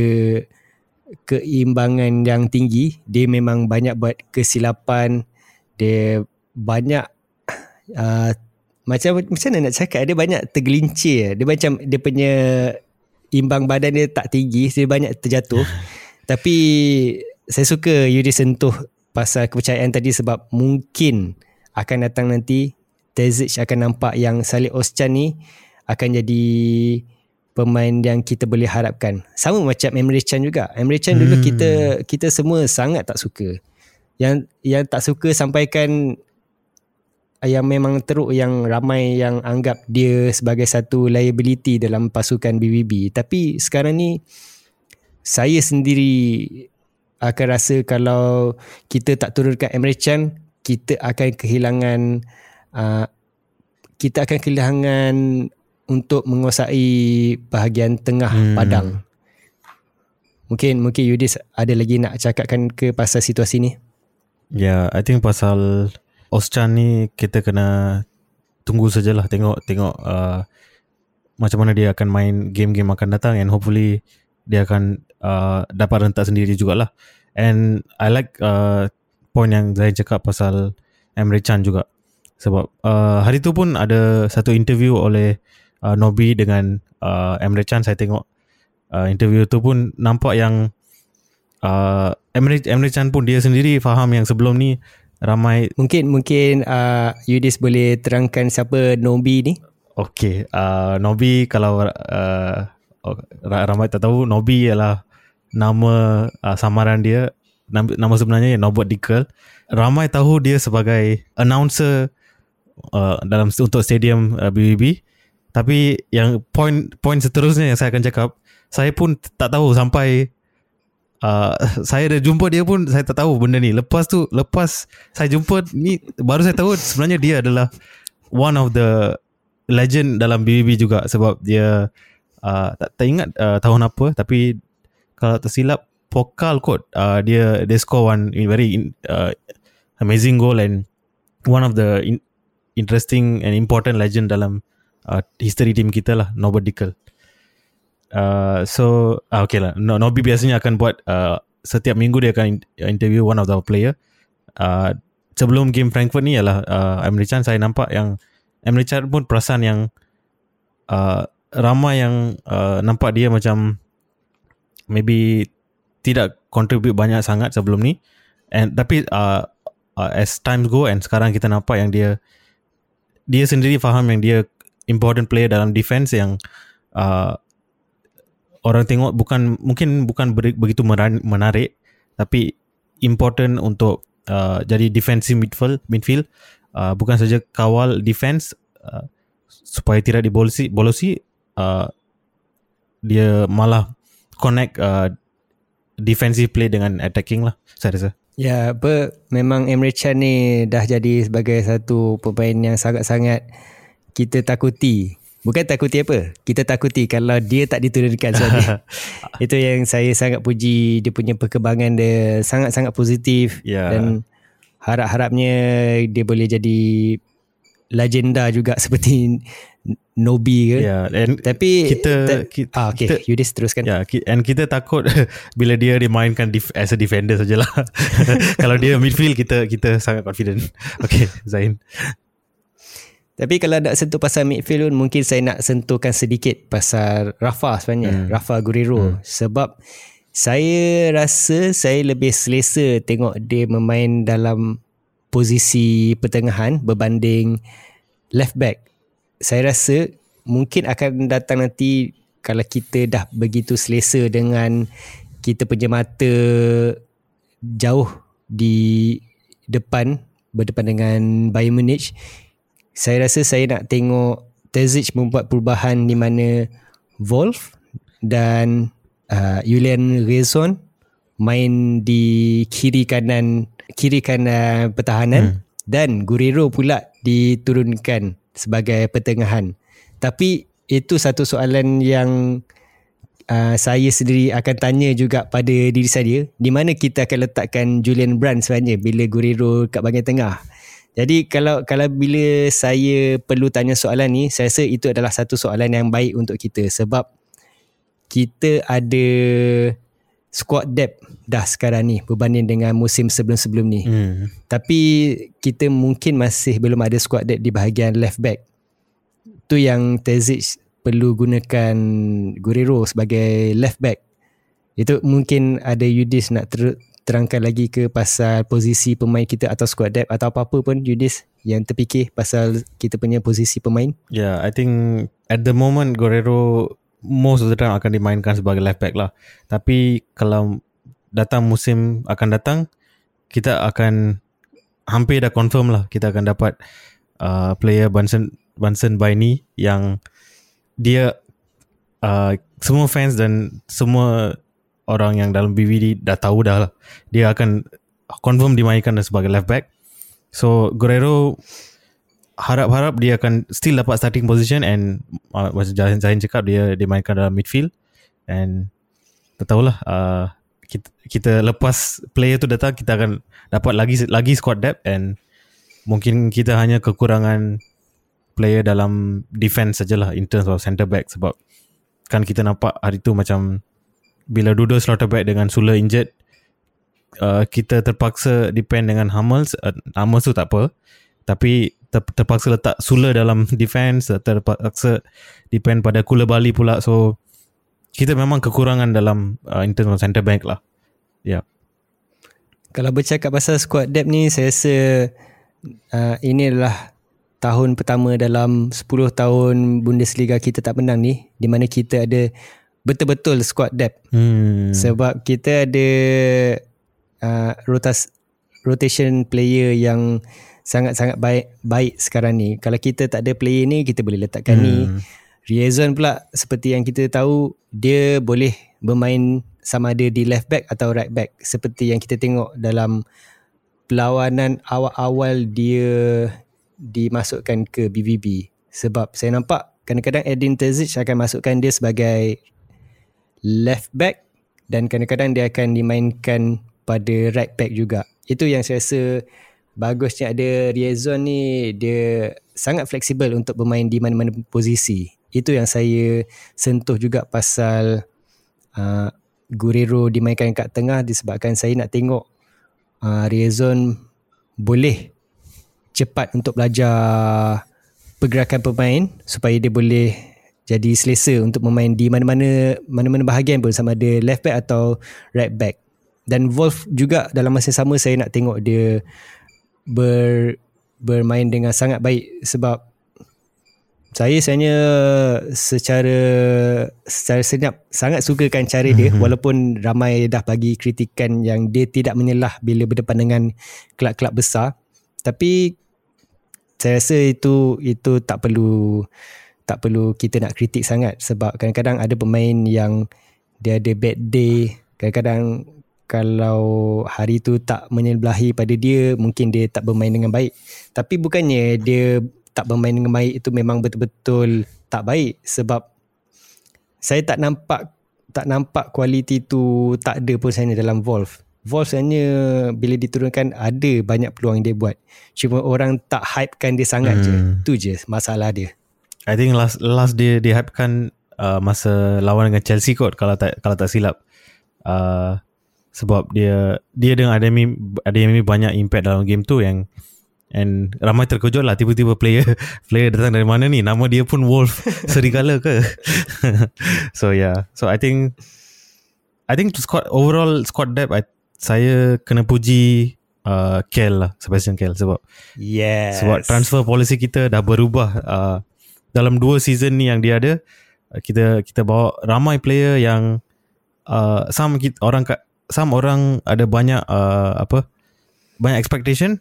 A: keimbangan yang tinggi. Dia memang banyak buat kesilapan. Dia banyak uh, macam macam mana nak cakap dia banyak tergelincir. Dia macam dia punya imbang badan dia tak tinggi, dia banyak terjatuh. Tapi saya suka Yudi sentuh pasal kepercayaan tadi sebab mungkin akan datang nanti Tezic akan nampak yang Salih Oschan ni akan jadi pemain yang kita boleh harapkan. Sama macam Emre Can juga. Emre Can hmm. dulu kita kita semua sangat tak suka. Yang yang tak suka sampaikan yang memang teruk yang ramai yang anggap dia sebagai satu liability dalam pasukan BBB. Tapi sekarang ni saya sendiri akan rasa kalau kita tak turunkan Emre Can, kita akan kehilangan uh, kita akan kehilangan untuk menguasai bahagian tengah hmm. padang. Mungkin mungkin Yudis ada lagi nak cakapkan ke pasal situasi ni?
B: Ya, yeah, I think pasal Oschan ni kita kena tunggu sajalah tengok tengok uh, macam mana dia akan main game-game akan datang and hopefully dia akan uh, dapat rentak sendiri jugalah. And I like uh, point yang Zain cakap pasal Emre Can juga. Sebab uh, hari tu pun ada satu interview oleh uh, Nobi dengan uh, Emre Can saya tengok. Uh, interview tu pun nampak yang uh, Emre, Emre Can pun dia sendiri faham yang sebelum ni ramai.
A: Mungkin mungkin uh, Yudis boleh terangkan siapa Nobi ni?
B: Okay, uh, Nobi kalau uh, oh, ramai tak tahu Nobi ialah nama uh, samaran dia nama, nama sebenarnya Nobot Dickel. Ramai tahu dia sebagai announcer uh, dalam untuk stadium uh, BBB tapi yang point point seterusnya yang saya akan cakap saya pun tak tahu sampai uh, saya dah jumpa dia pun saya tak tahu benda ni. Lepas tu lepas saya jumpa ni baru saya tahu sebenarnya dia adalah one of the legend dalam BBB juga sebab dia uh, tak, tak ingat uh, tahun apa. Tapi kalau tersilap Pokal kot uh, dia dia score one very uh, amazing goal and one of the in, interesting and important legend dalam uh, history team kita lah Norbert Dickel. Uh, so uh, okay lah no, Nobby biasanya akan buat uh, setiap minggu dia akan interview one of the player uh, sebelum game Frankfurt ni ialah uh, Emre Can saya nampak yang Emre Can pun perasan yang uh, ramai yang uh, nampak dia macam maybe tidak contribute banyak sangat sebelum ni. And tapi uh, uh, as time go and sekarang kita nampak yang dia dia sendiri faham yang dia important player dalam defense yang uh, orang tengok bukan mungkin bukan begitu menarik tapi important untuk uh, jadi defensive midfield midfield uh, bukan saja kawal defense uh, supaya tidak dibolosi bolosi uh, dia malah connect uh, defensive play dengan attacking lah saya rasa.
A: Ya, apa memang Emre Can ni dah jadi sebagai satu pemain yang sangat-sangat kita takuti. Bukan takuti apa? Kita takuti kalau dia tak diturunkan saja. Itu yang saya sangat puji dia punya perkembangan dia sangat-sangat positif yeah. dan harap-harapnya dia boleh jadi legenda juga seperti Nobi ke.
B: Yeah, and tapi kita, ta-
A: kita ah okay, kita, Yudis teruskan.
B: Yeah, and kita takut bila dia dimainkan def- as a defender sajalah. kalau dia midfield kita kita sangat confident. Okay, Zain.
A: Tapi kalau nak sentuh pasal midfield pun mungkin saya nak sentuhkan sedikit pasal Rafa sebenarnya, hmm. Rafa Guerrero hmm. sebab saya rasa saya lebih selesa tengok dia memain dalam posisi pertengahan berbanding left back. Saya rasa mungkin akan datang nanti kalau kita dah begitu selesa dengan kita punya mata jauh di depan berdepan dengan Bayern Munich saya rasa saya nak tengok Terzic membuat perubahan di mana Wolf dan uh, Julian Rezon main di kiri kanan kiri kanan pertahanan hmm. dan Guerrero pula diturunkan sebagai pertengahan. Tapi itu satu soalan yang uh, saya sendiri akan tanya juga pada diri saya di mana kita akan letakkan Julian Brand sebenarnya bila Guerrero kat bahagian tengah. Jadi kalau kalau bila saya perlu tanya soalan ni, saya rasa itu adalah satu soalan yang baik untuk kita sebab kita ada squad depth dah sekarang ni berbanding dengan musim sebelum-sebelum ni. Hmm. Tapi kita mungkin masih belum ada squad depth di bahagian left back. Tu yang Tezic perlu gunakan Guerrero sebagai left back. Itu mungkin ada Yudis nak ter- terangkan lagi ke pasal posisi pemain kita atau squad depth atau apa-apa pun Yudis yang terfikir pasal kita punya posisi pemain?
B: Yeah, I think at the moment Guerrero most of the time akan dimainkan sebagai left back lah. Tapi kalau datang musim akan datang, kita akan hampir dah confirm lah kita akan dapat uh, player Bunsen Bunsen Baini yang dia uh, semua fans dan semua orang yang dalam BVD dah tahu dah lah. Dia akan confirm dimainkan sebagai left back. So Guerrero harap-harap dia akan still dapat starting position and uh, macam Zahin, Zahin cakap dia dimainkan dalam midfield. And tak tahulah uh, kita, kita lepas player tu datang kita akan dapat lagi lagi squad depth and mungkin kita hanya kekurangan player dalam defense sajalah in terms of centre back sebab kan kita nampak hari tu macam bila Dudo Slaughterback dengan Sula injured uh, kita terpaksa depend dengan Hummels. Uh, Hummels tu tak apa. Tapi ter, terpaksa letak Sula dalam defense terpaksa depend pada Kula Bali pula so kita memang kekurangan dalam uh, in terms of centre back lah ya yeah.
A: kalau bercakap pasal squad depth ni saya rasa uh, ini adalah tahun pertama dalam 10 tahun Bundesliga kita tak menang ni di mana kita ada betul-betul squad depth. Hmm. Sebab kita ada uh, rotas rotation player yang sangat-sangat baik baik sekarang ni. Kalau kita tak ada player ni kita boleh letakkan hmm. ni. Riazon pula seperti yang kita tahu dia boleh bermain sama ada di left back atau right back seperti yang kita tengok dalam perlawanan awal-awal dia dimasukkan ke BVB sebab saya nampak kadang-kadang Edin Terzic akan masukkan dia sebagai left back dan kadang-kadang dia akan dimainkan pada right back juga. Itu yang saya rasa bagusnya ada Riazon ni dia sangat fleksibel untuk bermain di mana-mana posisi. Itu yang saya sentuh juga pasal uh, Guerrero dimainkan kat tengah disebabkan saya nak tengok uh, Riazon boleh cepat untuk belajar pergerakan pemain supaya dia boleh jadi selesa untuk bermain di mana-mana mana-mana bahagian pun sama ada left back atau right back. Dan Wolf juga dalam masa sama saya nak tengok dia ber, bermain dengan sangat baik sebab saya sebenarnya secara secara senyap sangat sukakan cara dia. Mm-hmm. walaupun ramai dah bagi kritikan yang dia tidak menyelah bila berdepan dengan kelab-kelab besar. Tapi saya rasa itu itu tak perlu tak perlu kita nak kritik sangat sebab kadang-kadang ada pemain yang dia ada bad day. Kadang-kadang kalau hari tu tak menyebelahi pada dia mungkin dia tak bermain dengan baik. Tapi bukannya dia tak bermain dengan baik itu memang betul-betul tak baik. Sebab saya tak nampak tak nampak kualiti tu tak ada pun sebenarnya dalam Wolf. Wolf sebenarnya bila diturunkan ada banyak peluang yang dia buat. Cuma orang tak hypekan dia sangat hmm. je tu je masalah dia.
B: I think last last dia dihypekan uh, masa lawan dengan Chelsea kot kalau tak kalau tak silap. Uh, sebab dia dia dengan Ademi Ademi banyak impact dalam game tu yang and ramai terkejut lah tiba-tiba player player datang dari mana ni? Nama dia pun Wolf serigala ke? So yeah. So I think I think squad overall squad depth I, saya kena puji uh, Kel lah Sebastian Kel sebab
A: yes.
B: sebab transfer policy kita dah berubah. Uh, dalam dua season ni yang dia ada uh, kita kita bawa ramai player yang uh, some kita, orang some orang ada banyak uh, apa banyak expectation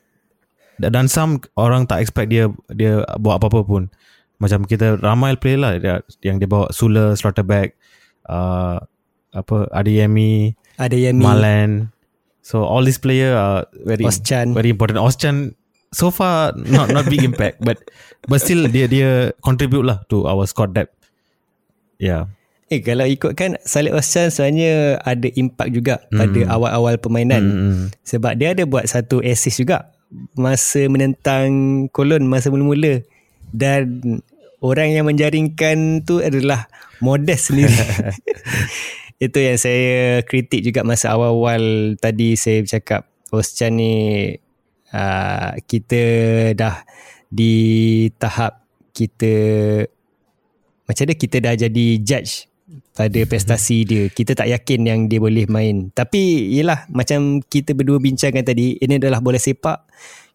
B: dan some orang tak expect dia dia buat apa-apa pun. Macam kita ramai player lah dia, yang dia bawa Sula Slaughterback uh, apa Adeyemi
A: Adeyemi.
B: Malan so all these player are very Oschan. very important. Oschan so far not not big impact but but still dia dia contribute lah to our squad depth. Yeah
A: Eh kalau ikutkan Salih Oscan sebenarnya ada impak juga hmm. pada awal-awal permainan. Hmm. Sebab dia ada buat satu assist juga masa menentang Kolon masa mula-mula. Dan orang yang menjaringkan tu adalah Modest sendiri. Itu yang saya kritik juga masa awal-awal tadi saya bercakap Oscan ni uh, kita dah di tahap kita macam mana kita dah jadi judge pada prestasi dia. Kita tak yakin yang dia boleh main. Tapi yelah macam kita berdua bincangkan tadi, ini adalah bola sepak.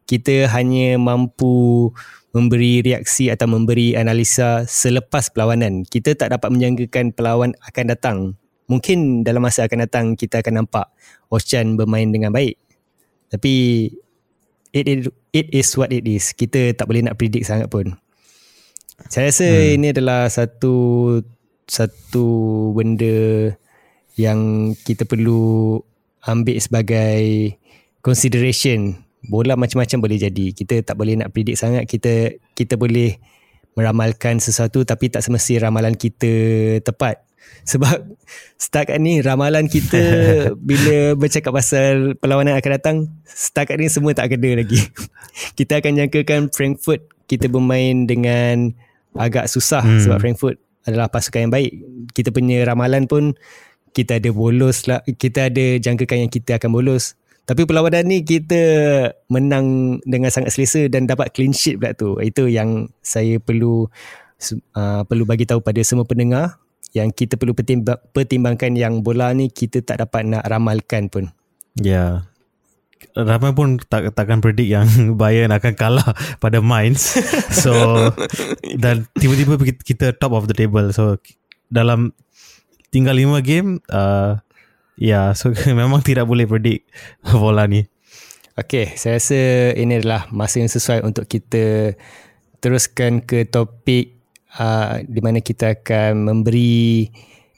A: Kita hanya mampu memberi reaksi atau memberi analisa selepas perlawanan. Kita tak dapat menjangkakan pelawan akan datang. Mungkin dalam masa akan datang kita akan nampak Ocean bermain dengan baik. Tapi it, it, it is what it is. Kita tak boleh nak predict sangat pun. Saya rasa hmm. ini adalah satu satu benda yang kita perlu ambil sebagai consideration. Bola macam-macam boleh jadi. Kita tak boleh nak predict sangat. Kita kita boleh meramalkan sesuatu tapi tak semesti ramalan kita tepat. Sebab setakat ni ramalan kita bila bercakap pasal perlawanan akan datang setakat ni semua tak kena lagi. Kita akan jangkakan Frankfurt. Kita bermain dengan agak susah hmm. sebab Frankfurt adalah pasukan yang baik. Kita punya ramalan pun kita ada bolos lah. Kita ada jangkakan yang kita akan bolos. Tapi perlawanan ni kita menang dengan sangat selesa dan dapat clean sheet pula tu. Itu yang saya perlu uh, perlu bagi tahu pada semua pendengar yang kita perlu pertimbangkan yang bola ni kita tak dapat nak ramalkan pun.
B: Ya. Yeah ramai pun tak takkan predict yang Bayern akan kalah pada Mainz. So dan tiba-tiba kita top of the table. So dalam tinggal 5 game uh, ya yeah, so memang tidak boleh predict bola ni.
A: Okay, saya rasa ini adalah masa yang sesuai untuk kita teruskan ke topik uh, di mana kita akan memberi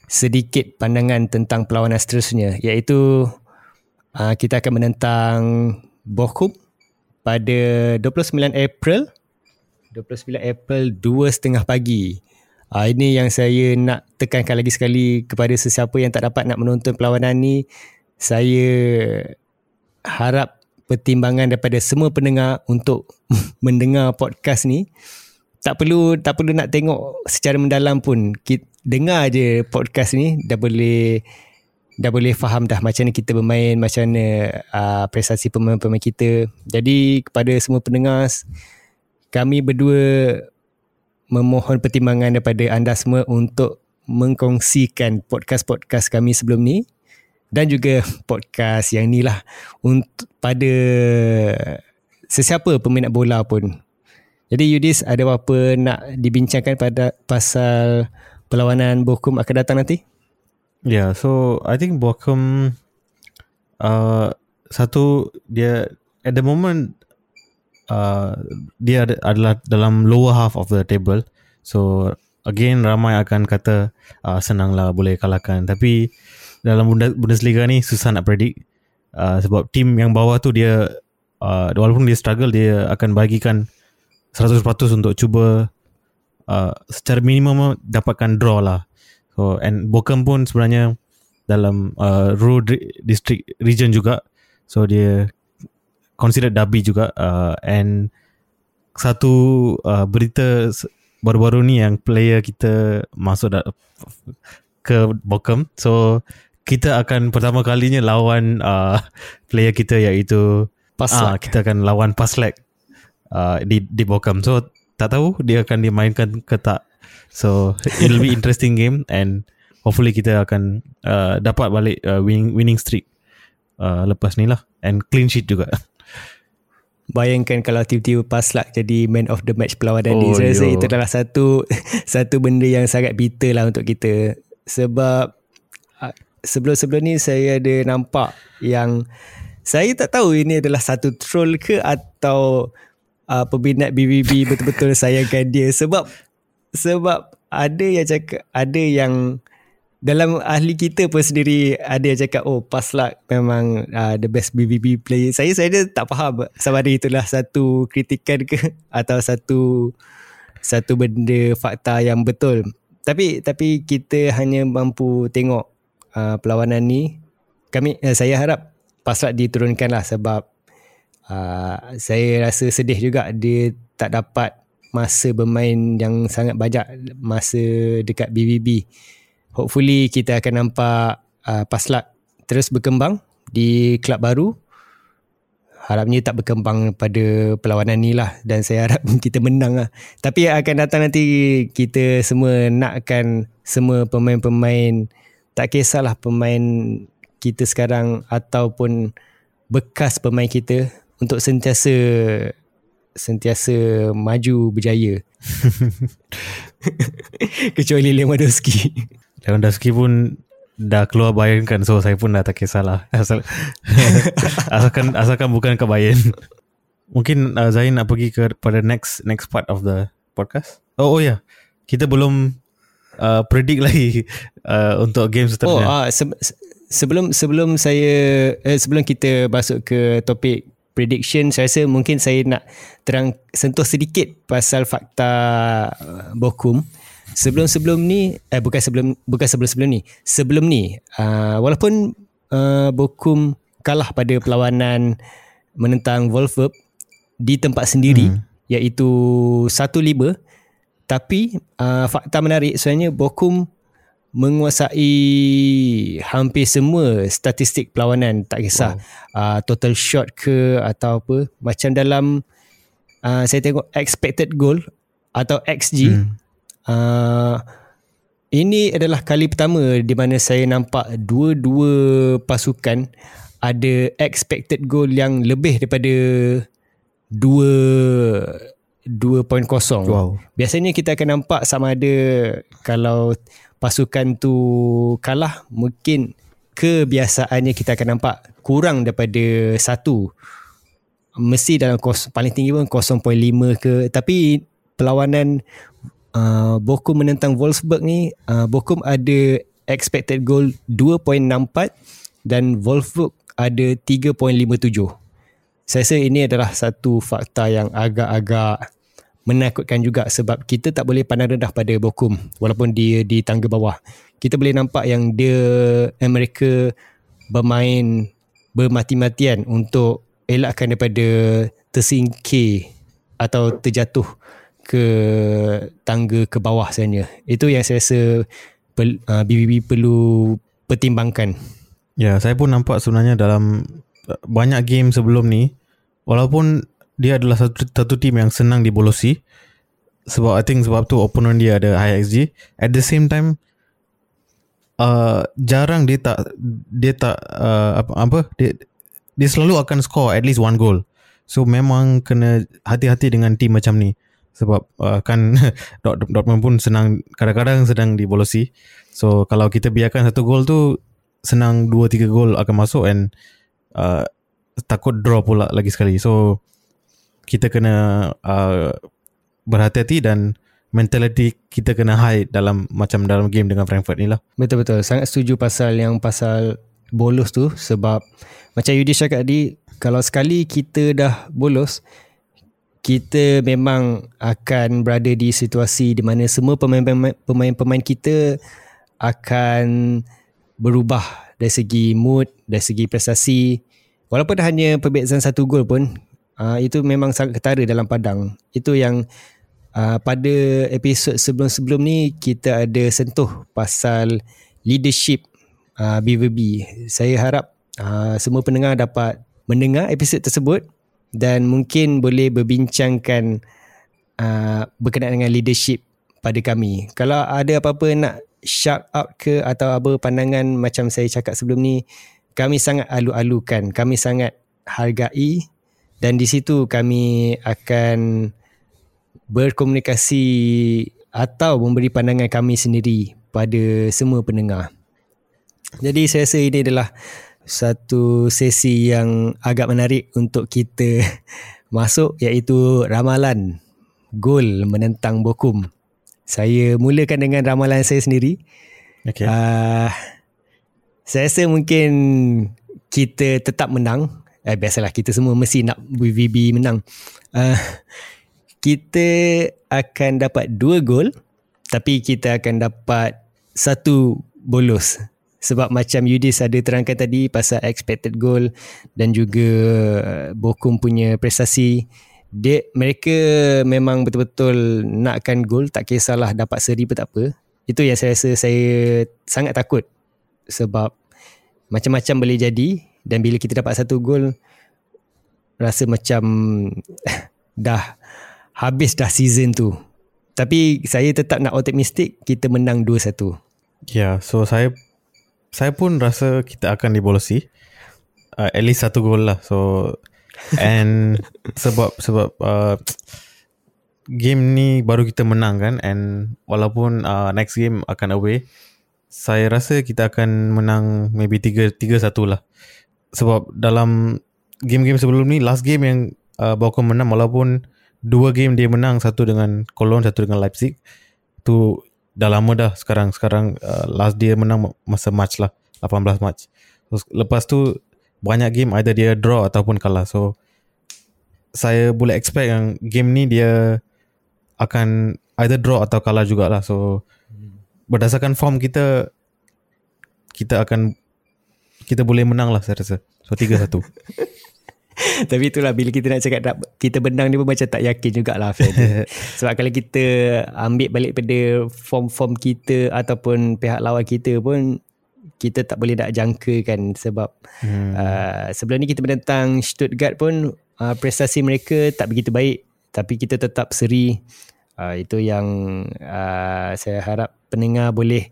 A: sedikit pandangan tentang perlawanan seterusnya iaitu uh, kita akan menentang Bochum pada 29 April 29 April 2.30 pagi. Uh, ini yang saya nak tekankan lagi sekali kepada sesiapa yang tak dapat nak menonton perlawanan ni. Saya harap pertimbangan daripada semua pendengar untuk mendengar podcast ni tak perlu tak perlu nak tengok secara mendalam pun. Kita, dengar je podcast ni dah boleh dah boleh faham dah macam mana kita bermain, macam mana uh, prestasi pemain-pemain kita. Jadi kepada semua pendengar, kami berdua memohon pertimbangan daripada anda semua untuk mengkongsikan podcast-podcast kami sebelum ni dan juga podcast yang ni lah untuk pada sesiapa peminat bola pun. Jadi Yudis ada apa-apa nak dibincangkan pada pasal perlawanan Bokum akan datang nanti?
B: Yeah, so I think Bochum uh, satu dia at the moment uh, dia ada, adalah dalam lower half of the table. So again ramai akan kata uh, senanglah boleh kalahkan tapi dalam Bundesliga ni susah nak predict uh, sebab tim yang bawah tu dia uh, walaupun dia struggle dia akan bagikan 100% untuk cuba uh, secara minimum dapatkan draw lah. So and Bokem pun sebenarnya dalam uh, Ruhr district region juga. So dia considered derby juga uh, and satu uh, berita baru-baru ni yang player kita masuk da- ke Bokem. So kita akan pertama kalinya lawan uh, player kita iaitu
A: Paslak.
B: Uh, kita akan lawan Paslak uh, di di Bokem. So tak tahu dia akan dimainkan ke tak So it'll be interesting game and hopefully kita akan uh, dapat balik uh, winning winning streak uh, lepas ni lah and clean sheet juga.
A: Bayangkan kalau tiba-tiba Paslak jadi man of the match perlawanan oh, ni. Saya rasa itu adalah satu satu benda yang sangat bitter lah untuk kita. Sebab uh, sebelum-sebelum ni saya ada nampak yang saya tak tahu ini adalah satu troll ke atau uh, peminat BBB betul-betul sayangkan dia. Sebab sebab ada yang cakap ada yang dalam ahli kita pun sendiri ada yang cakap oh Paslak memang uh, the best BBB player. Saya saya tak faham sama ada itulah satu kritikan ke atau satu satu benda fakta yang betul. tapi tapi kita hanya mampu tengok uh, perlawanan ni kami uh, saya harap pasal diturunkan lah sebab uh, saya rasa sedih juga dia tak dapat masa bermain yang sangat banyak masa dekat BBB. Hopefully kita akan nampak uh, Paslak terus berkembang di klub baru. Harapnya tak berkembang pada perlawanan ni lah dan saya harap kita menang lah. Tapi akan datang nanti kita semua nakkan semua pemain-pemain tak kisahlah pemain kita sekarang ataupun bekas pemain kita untuk sentiasa sentiasa maju berjaya. Kecuali Lewandowski.
B: Lewandowski pun dah keluar Bayern kan so saya pun dah tak kisahlah. Asal asalkan asalkan bukan ke Bayern. Mungkin uh, Zain nak pergi ke pada next next part of the podcast. Oh oh ya. Yeah. Kita belum uh, predict lagi uh, untuk game seterusnya.
A: Oh uh, se- sebelum sebelum saya eh, sebelum kita masuk ke topik prediction saya rasa mungkin saya nak terang sentuh sedikit pasal fakta uh, Bokum sebelum-sebelum ni eh bukan sebelum bukan sebelum-sebelum ni sebelum ni uh, walaupun uh, Bokum kalah pada perlawanan menentang Wolfsburg di tempat sendiri hmm. iaitu 1-5 tapi uh, fakta menarik sebenarnya Bokum menguasai hampir semua statistik perlawanan tak kisah wow. uh, total shot ke atau apa macam dalam uh, saya tengok expected goal atau XG hmm. uh, ini adalah kali pertama di mana saya nampak dua-dua pasukan ada expected goal yang lebih daripada 2 2.0 wow. biasanya kita akan nampak sama ada kalau pasukan tu kalah mungkin kebiasaannya kita akan nampak kurang daripada satu. Mesti dalam kos, paling tinggi pun 0.5 ke. Tapi perlawanan uh, Bochum menentang Wolfsburg ni uh, Bochum ada expected goal 2.64 dan Wolfsburg ada 3.57 saya rasa ini adalah satu fakta yang agak-agak menakutkan juga sebab kita tak boleh pandang rendah pada Bokum walaupun dia di tangga bawah. Kita boleh nampak yang dia Amerika bermain bermati-matian untuk elakkan daripada tersingkir atau terjatuh ke tangga ke bawah sebenarnya. Itu yang saya rasa BBB uh, perlu pertimbangkan.
B: Ya, saya pun nampak sebenarnya dalam uh, banyak game sebelum ni walaupun dia adalah satu, satu tim yang senang dibolosi. Sebab I think sebab tu opponent dia ada high XG at the same time uh, jarang dia tak dia tak uh, apa apa dia dia selalu akan score at least one goal. So memang kena hati-hati dengan tim macam ni. Sebab uh, kan Dortmund pun senang kadang-kadang sedang dibolosi. So kalau kita biarkan satu gol tu senang 2 3 gol akan masuk and uh, takut draw pula lagi sekali. So kita kena uh, berhati-hati dan mentality kita kena high dalam macam dalam game dengan Frankfurt ni lah.
A: Betul-betul. Sangat setuju pasal yang pasal bolos tu sebab macam Yudi cakap tadi kalau sekali kita dah bolos kita memang akan berada di situasi di mana semua pemain-pemain kita akan berubah dari segi mood, dari segi prestasi. Walaupun hanya perbezaan satu gol pun, uh, itu memang sangat ketara dalam padang. Itu yang uh, pada episod sebelum-sebelum ni kita ada sentuh pasal leadership uh, BVB. Saya harap uh, semua pendengar dapat mendengar episod tersebut dan mungkin boleh berbincangkan uh, berkenaan dengan leadership pada kami. Kalau ada apa-apa nak shout out ke atau apa pandangan macam saya cakap sebelum ni, kami sangat alu-alukan. Kami sangat hargai dan di situ kami akan berkomunikasi atau memberi pandangan kami sendiri pada semua pendengar. Jadi saya rasa ini adalah satu sesi yang agak menarik untuk kita masuk iaitu ramalan gol menentang Bokum. Saya mulakan dengan ramalan saya sendiri. Okay. Uh, saya rasa mungkin kita tetap menang eh, biasalah kita semua mesti nak BVB menang. Uh, kita akan dapat dua gol tapi kita akan dapat satu bonus sebab macam Yudis ada terangkan tadi pasal expected goal dan juga uh, Bokum punya prestasi dia mereka memang betul-betul nakkan gol tak kisahlah dapat seri pun tak apa. Itu yang saya rasa saya sangat takut. Sebab macam-macam boleh jadi dan bila kita dapat satu gol rasa macam dah habis dah season tu tapi saya tetap nak optimistic kita menang 2-1
B: Ya, yeah, so saya saya pun rasa kita akan dibolosi. Uh, at least satu gol lah. So and sebab sebab uh, game ni baru kita menang kan and walaupun uh, next game akan away saya rasa kita akan menang maybe 3 3 1 lah. Sebab dalam game-game sebelum ni last game yang uh, Bochum menang walaupun dua game dia menang satu dengan Cologne satu dengan Leipzig tu dah lama dah sekarang. Sekarang uh, last dia menang masa match lah 18 match so, lepas tu banyak game either dia draw ataupun kalah. So saya boleh expect yang game ni dia akan either draw atau kalah jugalah. So berdasarkan form kita kita akan kita boleh menang lah saya rasa so 3-1
A: Tapi itulah bila kita nak cakap kita benang ni pun macam tak yakin jugalah Fred. Sebab kalau kita ambil balik pada form-form kita ataupun pihak lawan kita pun kita tak boleh nak jangka kan sebab hmm. uh, sebelum ni kita menentang Stuttgart pun uh, prestasi mereka tak begitu baik tapi kita tetap seri. Uh, itu yang uh, saya harap pendengar boleh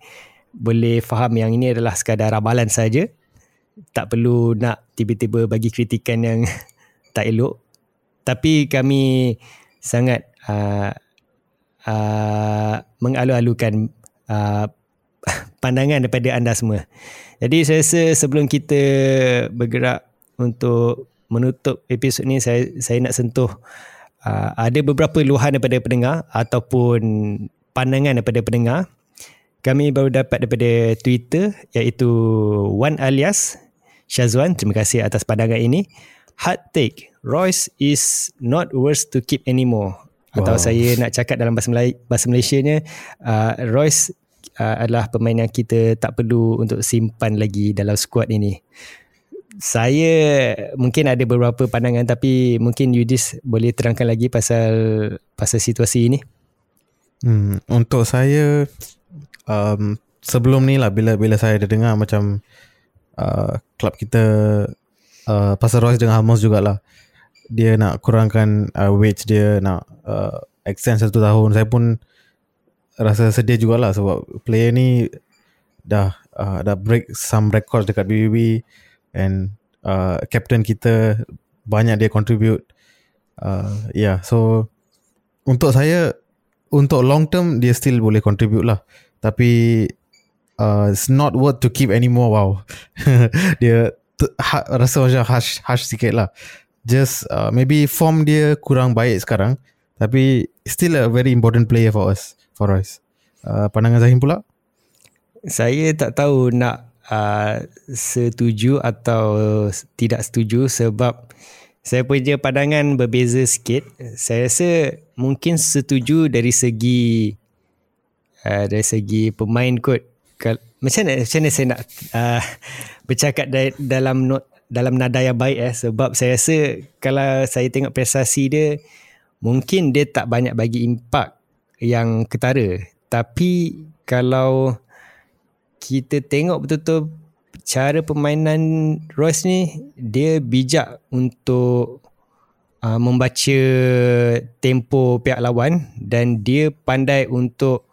A: boleh faham yang ini adalah sekadar ramalan saja tak perlu nak tiba-tiba bagi kritikan yang tak elok. Tapi kami sangat uh, uh, mengalu-alukan uh, pandangan daripada anda semua. Jadi saya rasa sebelum kita bergerak untuk menutup episod ni saya saya nak sentuh uh, ada beberapa luahan daripada pendengar ataupun pandangan daripada pendengar. Kami baru dapat daripada Twitter iaitu Wan Alias Syazwan, terima kasih atas pandangan ini. Hard take, Royce is not worth to keep anymore. Atau wow. saya nak cakap dalam bahasa, Melayu, bahasa Malaysianya, uh, Royce uh, adalah pemain yang kita tak perlu untuk simpan lagi dalam skuad ini. Saya mungkin ada beberapa pandangan tapi mungkin Yudis boleh terangkan lagi pasal pasal situasi ini.
B: Hmm, untuk saya um, sebelum ni lah bila bila saya ada dengar macam uh, klub kita uh, pasal Royce dengan Hamos jugalah. Dia nak kurangkan uh, wage dia nak uh, extend satu tahun. Saya pun rasa sedih jugalah sebab player ni dah uh, dah break some records dekat BBB and uh, captain kita banyak dia contribute. Uh, yeah so untuk saya untuk long term dia still boleh contribute lah. Tapi uh, it's not worth to keep anymore wow. Dia ha, rasa macam harsh harsh sikit lah. Just uh, maybe form dia kurang baik sekarang tapi still a very important player for us for us. Uh, pandangan Zahim pula?
A: Saya tak tahu nak uh, setuju atau tidak setuju sebab saya punya pandangan berbeza sikit. Saya rasa mungkin setuju dari segi uh, dari segi pemain kot macam mana macam mana saya nak uh, bercakap dalam not, dalam nada yang baik eh. Sebab saya rasa kalau saya tengok prestasi dia mungkin dia tak banyak bagi impak yang ketara. Tapi kalau kita tengok betul-betul cara permainan Royce ni dia bijak untuk uh, membaca tempo pihak lawan dan dia pandai untuk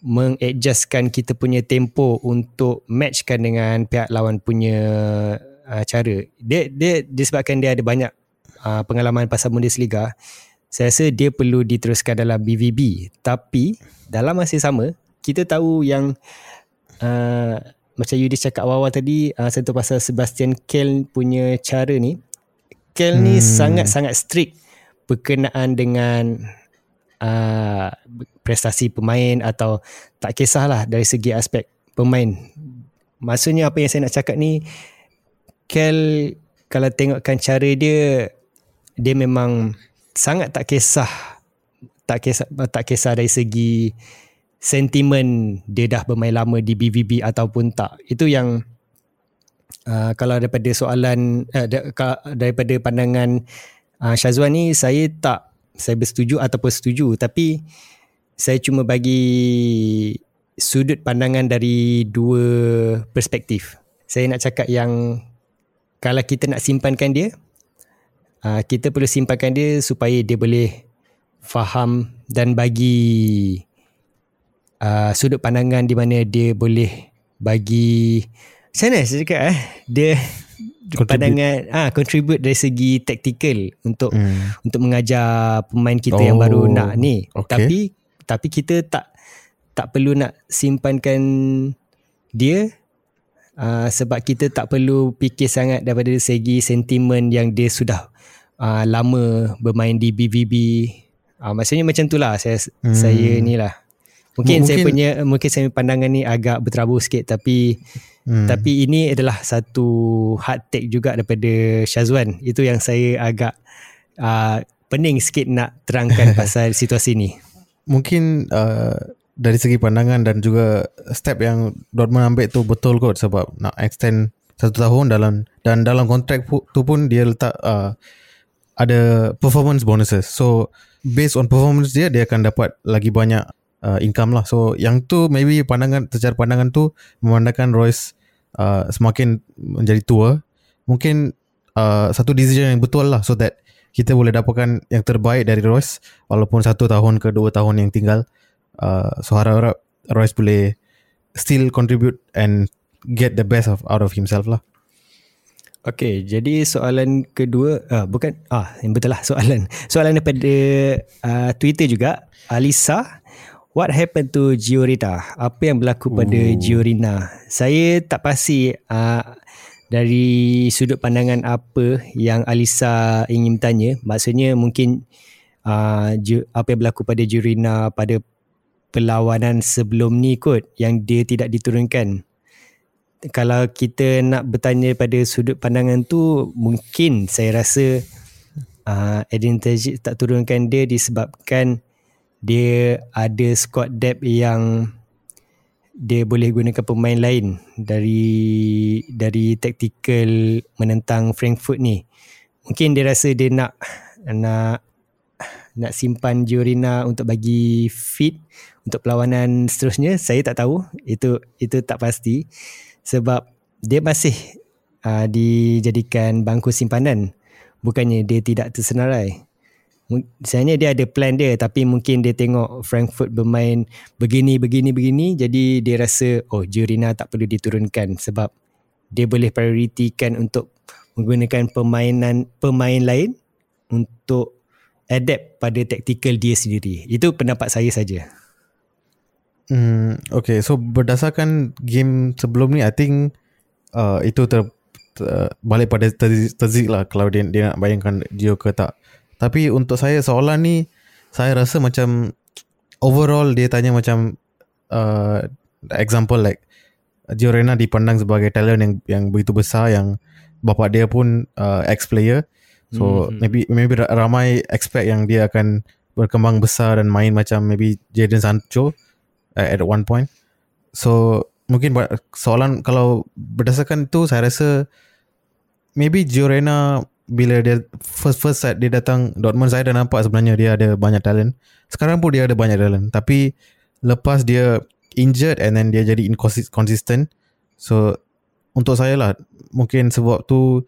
A: mengadjustkan kita punya tempo untuk matchkan dengan pihak lawan punya uh, cara. Dia dia disebabkan dia ada banyak uh, pengalaman pasal Bundesliga, saya rasa dia perlu diteruskan dalam BVB. Tapi dalam masa sama, kita tahu yang uh, macam Yudi cakap awal-awal tadi uh, sentuh pasal Sebastian Kehl punya cara ni. Hmm. ni sangat-sangat strict berkenaan dengan uh, prestasi pemain atau tak kisahlah dari segi aspek pemain. Maksudnya apa yang saya nak cakap ni Kel kalau tengokkan cara dia dia memang sangat tak kisah tak kisah tak kisah dari segi sentimen dia dah bermain lama di BVB ataupun tak. Itu yang uh, kalau daripada soalan uh, daripada pandangan uh, Syazwan ni saya tak saya bersetuju ataupun setuju tapi saya cuma bagi sudut pandangan dari dua perspektif. Saya nak cakap yang kalau kita nak simpankan dia uh, kita perlu simpankan dia supaya dia boleh faham dan bagi uh, sudut pandangan di mana dia boleh bagi macam mana saya cakap eh dia contribute. pandangan ah contribute dari segi tactical untuk hmm. untuk mengajar pemain kita oh, yang baru oh, nak ni okay. tapi tapi kita tak tak perlu nak simpankan dia uh, sebab kita tak perlu fikir sangat daripada segi sentimen yang dia sudah uh, lama bermain di BVB uh, maksudnya macam tu lah saya hmm. saya ni lah Mungkin, mungkin saya punya mungkin saya pandangan ni agak berterabur sikit tapi hmm. tapi ini adalah satu hard take juga daripada Syazwan. Itu yang saya agak uh, pening sikit nak terangkan pasal situasi ni.
B: Mungkin uh, dari segi pandangan dan juga step yang Dortmund ambil tu betul kot sebab nak extend satu tahun dalam dan dalam kontrak tu pun dia letak uh, ada performance bonuses. So based on performance dia dia akan dapat lagi banyak uh, income lah. So yang tu maybe pandangan secara pandangan tu memandangkan Royce uh, semakin menjadi tua. Mungkin uh, satu decision yang betul lah so that kita boleh dapatkan yang terbaik dari Royce walaupun satu tahun ke dua tahun yang tinggal. Uh, so harap-harap Royce boleh still contribute and get the best of out of himself lah.
A: Okay, jadi soalan kedua, uh, bukan, ah, yang betul lah soalan. Soalan daripada uh, Twitter juga, Alisa, What happened to Giorita? Apa yang berlaku Ooh. pada Giorina? Saya tak pasti uh, dari sudut pandangan apa yang Alisa ingin tanya. Maksudnya mungkin uh, apa yang berlaku pada Giorina pada perlawanan sebelum ni kot yang dia tidak diturunkan. Kalau kita nak bertanya pada sudut pandangan tu mungkin saya rasa uh, Edin Terzic tak turunkan dia disebabkan dia ada squad depth yang dia boleh gunakan pemain lain dari dari tactical menentang Frankfurt ni. Mungkin dia rasa dia nak nak nak simpan Giorina untuk bagi fit untuk perlawanan seterusnya. Saya tak tahu. Itu itu tak pasti sebab dia masih uh, dijadikan bangku simpanan. Bukannya dia tidak tersenarai sebenarnya dia ada plan dia tapi mungkin dia tengok Frankfurt bermain begini begini begini jadi dia rasa oh Jurina tak perlu diturunkan sebab dia boleh prioritikan untuk menggunakan permainan pemain lain untuk adapt pada taktikal dia sendiri. Itu pendapat saya saja.
B: Hmm, okay, so berdasarkan game sebelum ni, I think uh, itu ter, ter, balik pada terzik lah kalau dia, dia nak bayangkan Gio ke tak. Tapi untuk saya soalan ni saya rasa macam overall dia tanya macam uh, example like Giorena dipandang sebagai talent yang yang begitu besar yang bapa dia pun uh, ex player. So mm-hmm. maybe maybe ramai expect yang dia akan berkembang besar dan main macam maybe Jadon Sancho uh, at one point. So mungkin soalan kalau berdasarkan tu saya rasa maybe Giorena bila dia first first set dia datang Dortmund saya dah nampak sebenarnya dia ada banyak talent. Sekarang pun dia ada banyak talent tapi lepas dia injured and then dia jadi inconsistent. So untuk saya lah mungkin sebab tu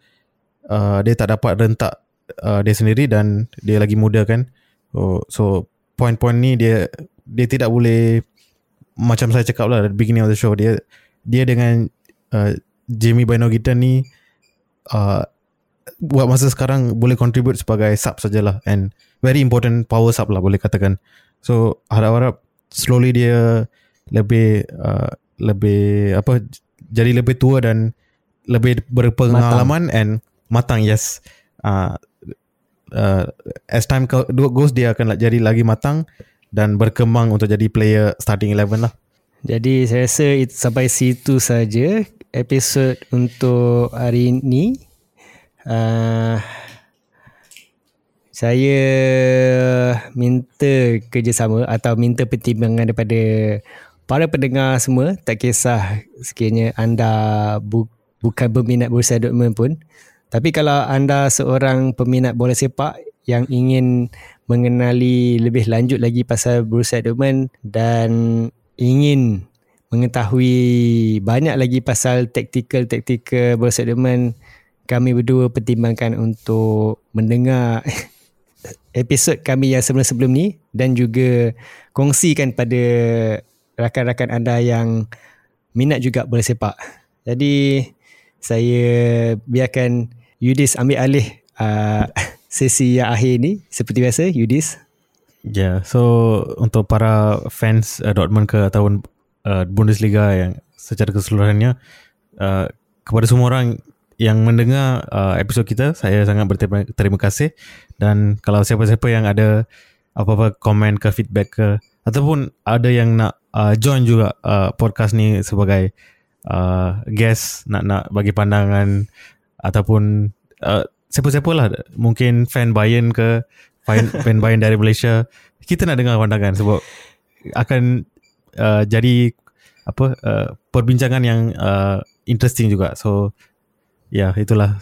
B: uh, dia tak dapat rentak uh, dia sendiri dan dia lagi muda kan. So, so point-point ni dia dia tidak boleh macam saya cakap lah at beginning of the show dia dia dengan uh, Jamie Bino Gitter ni uh, buat masa sekarang boleh contribute sebagai sub sajalah and very important power sub lah boleh katakan. So harap-harap slowly dia lebih uh, lebih apa jadi lebih tua dan lebih berpengalaman matang. and matang yes. Uh, uh, as time goes dia akan jadi lagi matang dan berkembang untuk jadi player starting 11 lah.
A: Jadi saya rasa sampai situ saja episod untuk hari ini uh, saya minta kerjasama atau minta pertimbangan daripada para pendengar semua tak kisah sekiranya anda bu- bukan berminat Borussia Dortmund pun tapi kalau anda seorang peminat bola sepak yang ingin mengenali lebih lanjut lagi pasal Borussia Dortmund dan ingin mengetahui banyak lagi pasal taktikal-taktikal Borussia Dortmund kami berdua pertimbangkan untuk mendengar episod kami yang sebelum-sebelum ni dan juga kongsikan pada rakan-rakan anda yang minat juga bola sepak. Jadi saya biarkan Yudis ambil alih uh, sesi yang akhir ni seperti biasa Yudis.
B: Ya, yeah, so untuk para fans uh, Dortmund ke ataupun uh, Bundesliga yang secara keseluruhannya uh, kepada semua orang yang mendengar uh, episod kita saya sangat berterima terima kasih. Dan kalau siapa-siapa yang ada apa-apa komen ke feedback ke ataupun ada yang nak uh, join juga uh, podcast ni sebagai uh, guest nak nak bagi pandangan ataupun uh, siapa-siapa lah mungkin fan Bayern ke fan, fan Bayern dari Malaysia kita nak dengar pandangan sebab akan uh, jadi apa uh, perbincangan yang uh, interesting juga. So ya itulah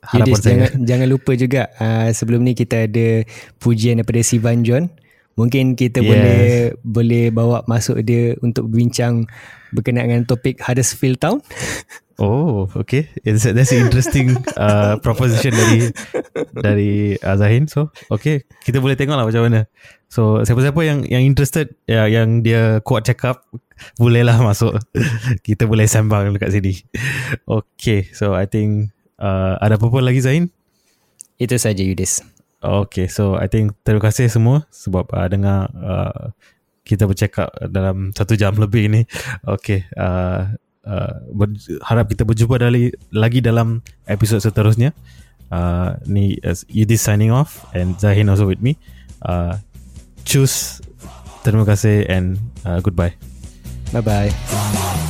A: harapan Yudis, saya. Jangan, jangan lupa juga uh, sebelum ni kita ada pujian daripada Sivan John. Mungkin kita yes. boleh boleh bawa masuk dia untuk berbincang berkenaan dengan topik Huddersfield Town.
B: Oh, okay. It's, that's an interesting uh, proposition dari dari Azahin. So, okay. Kita boleh tengok lah macam mana. So, siapa-siapa yang yang interested, ya, yang dia kuat check up, bolehlah masuk. kita boleh sembang dekat sini. Okay. So, I think uh, ada apa-apa lagi Zain?
A: Itu saja Yudis.
B: Okay, so I think terima kasih semua sebab uh, dengar uh, kita bercakap dalam satu jam lebih ini. Okay, uh, uh, harap kita berjumpa dari, lagi dalam episod seterusnya. Uh, ni uh, Yudis signing off and Zahin also with me. Uh, choose. Terima kasih and uh, goodbye.
A: Bye bye.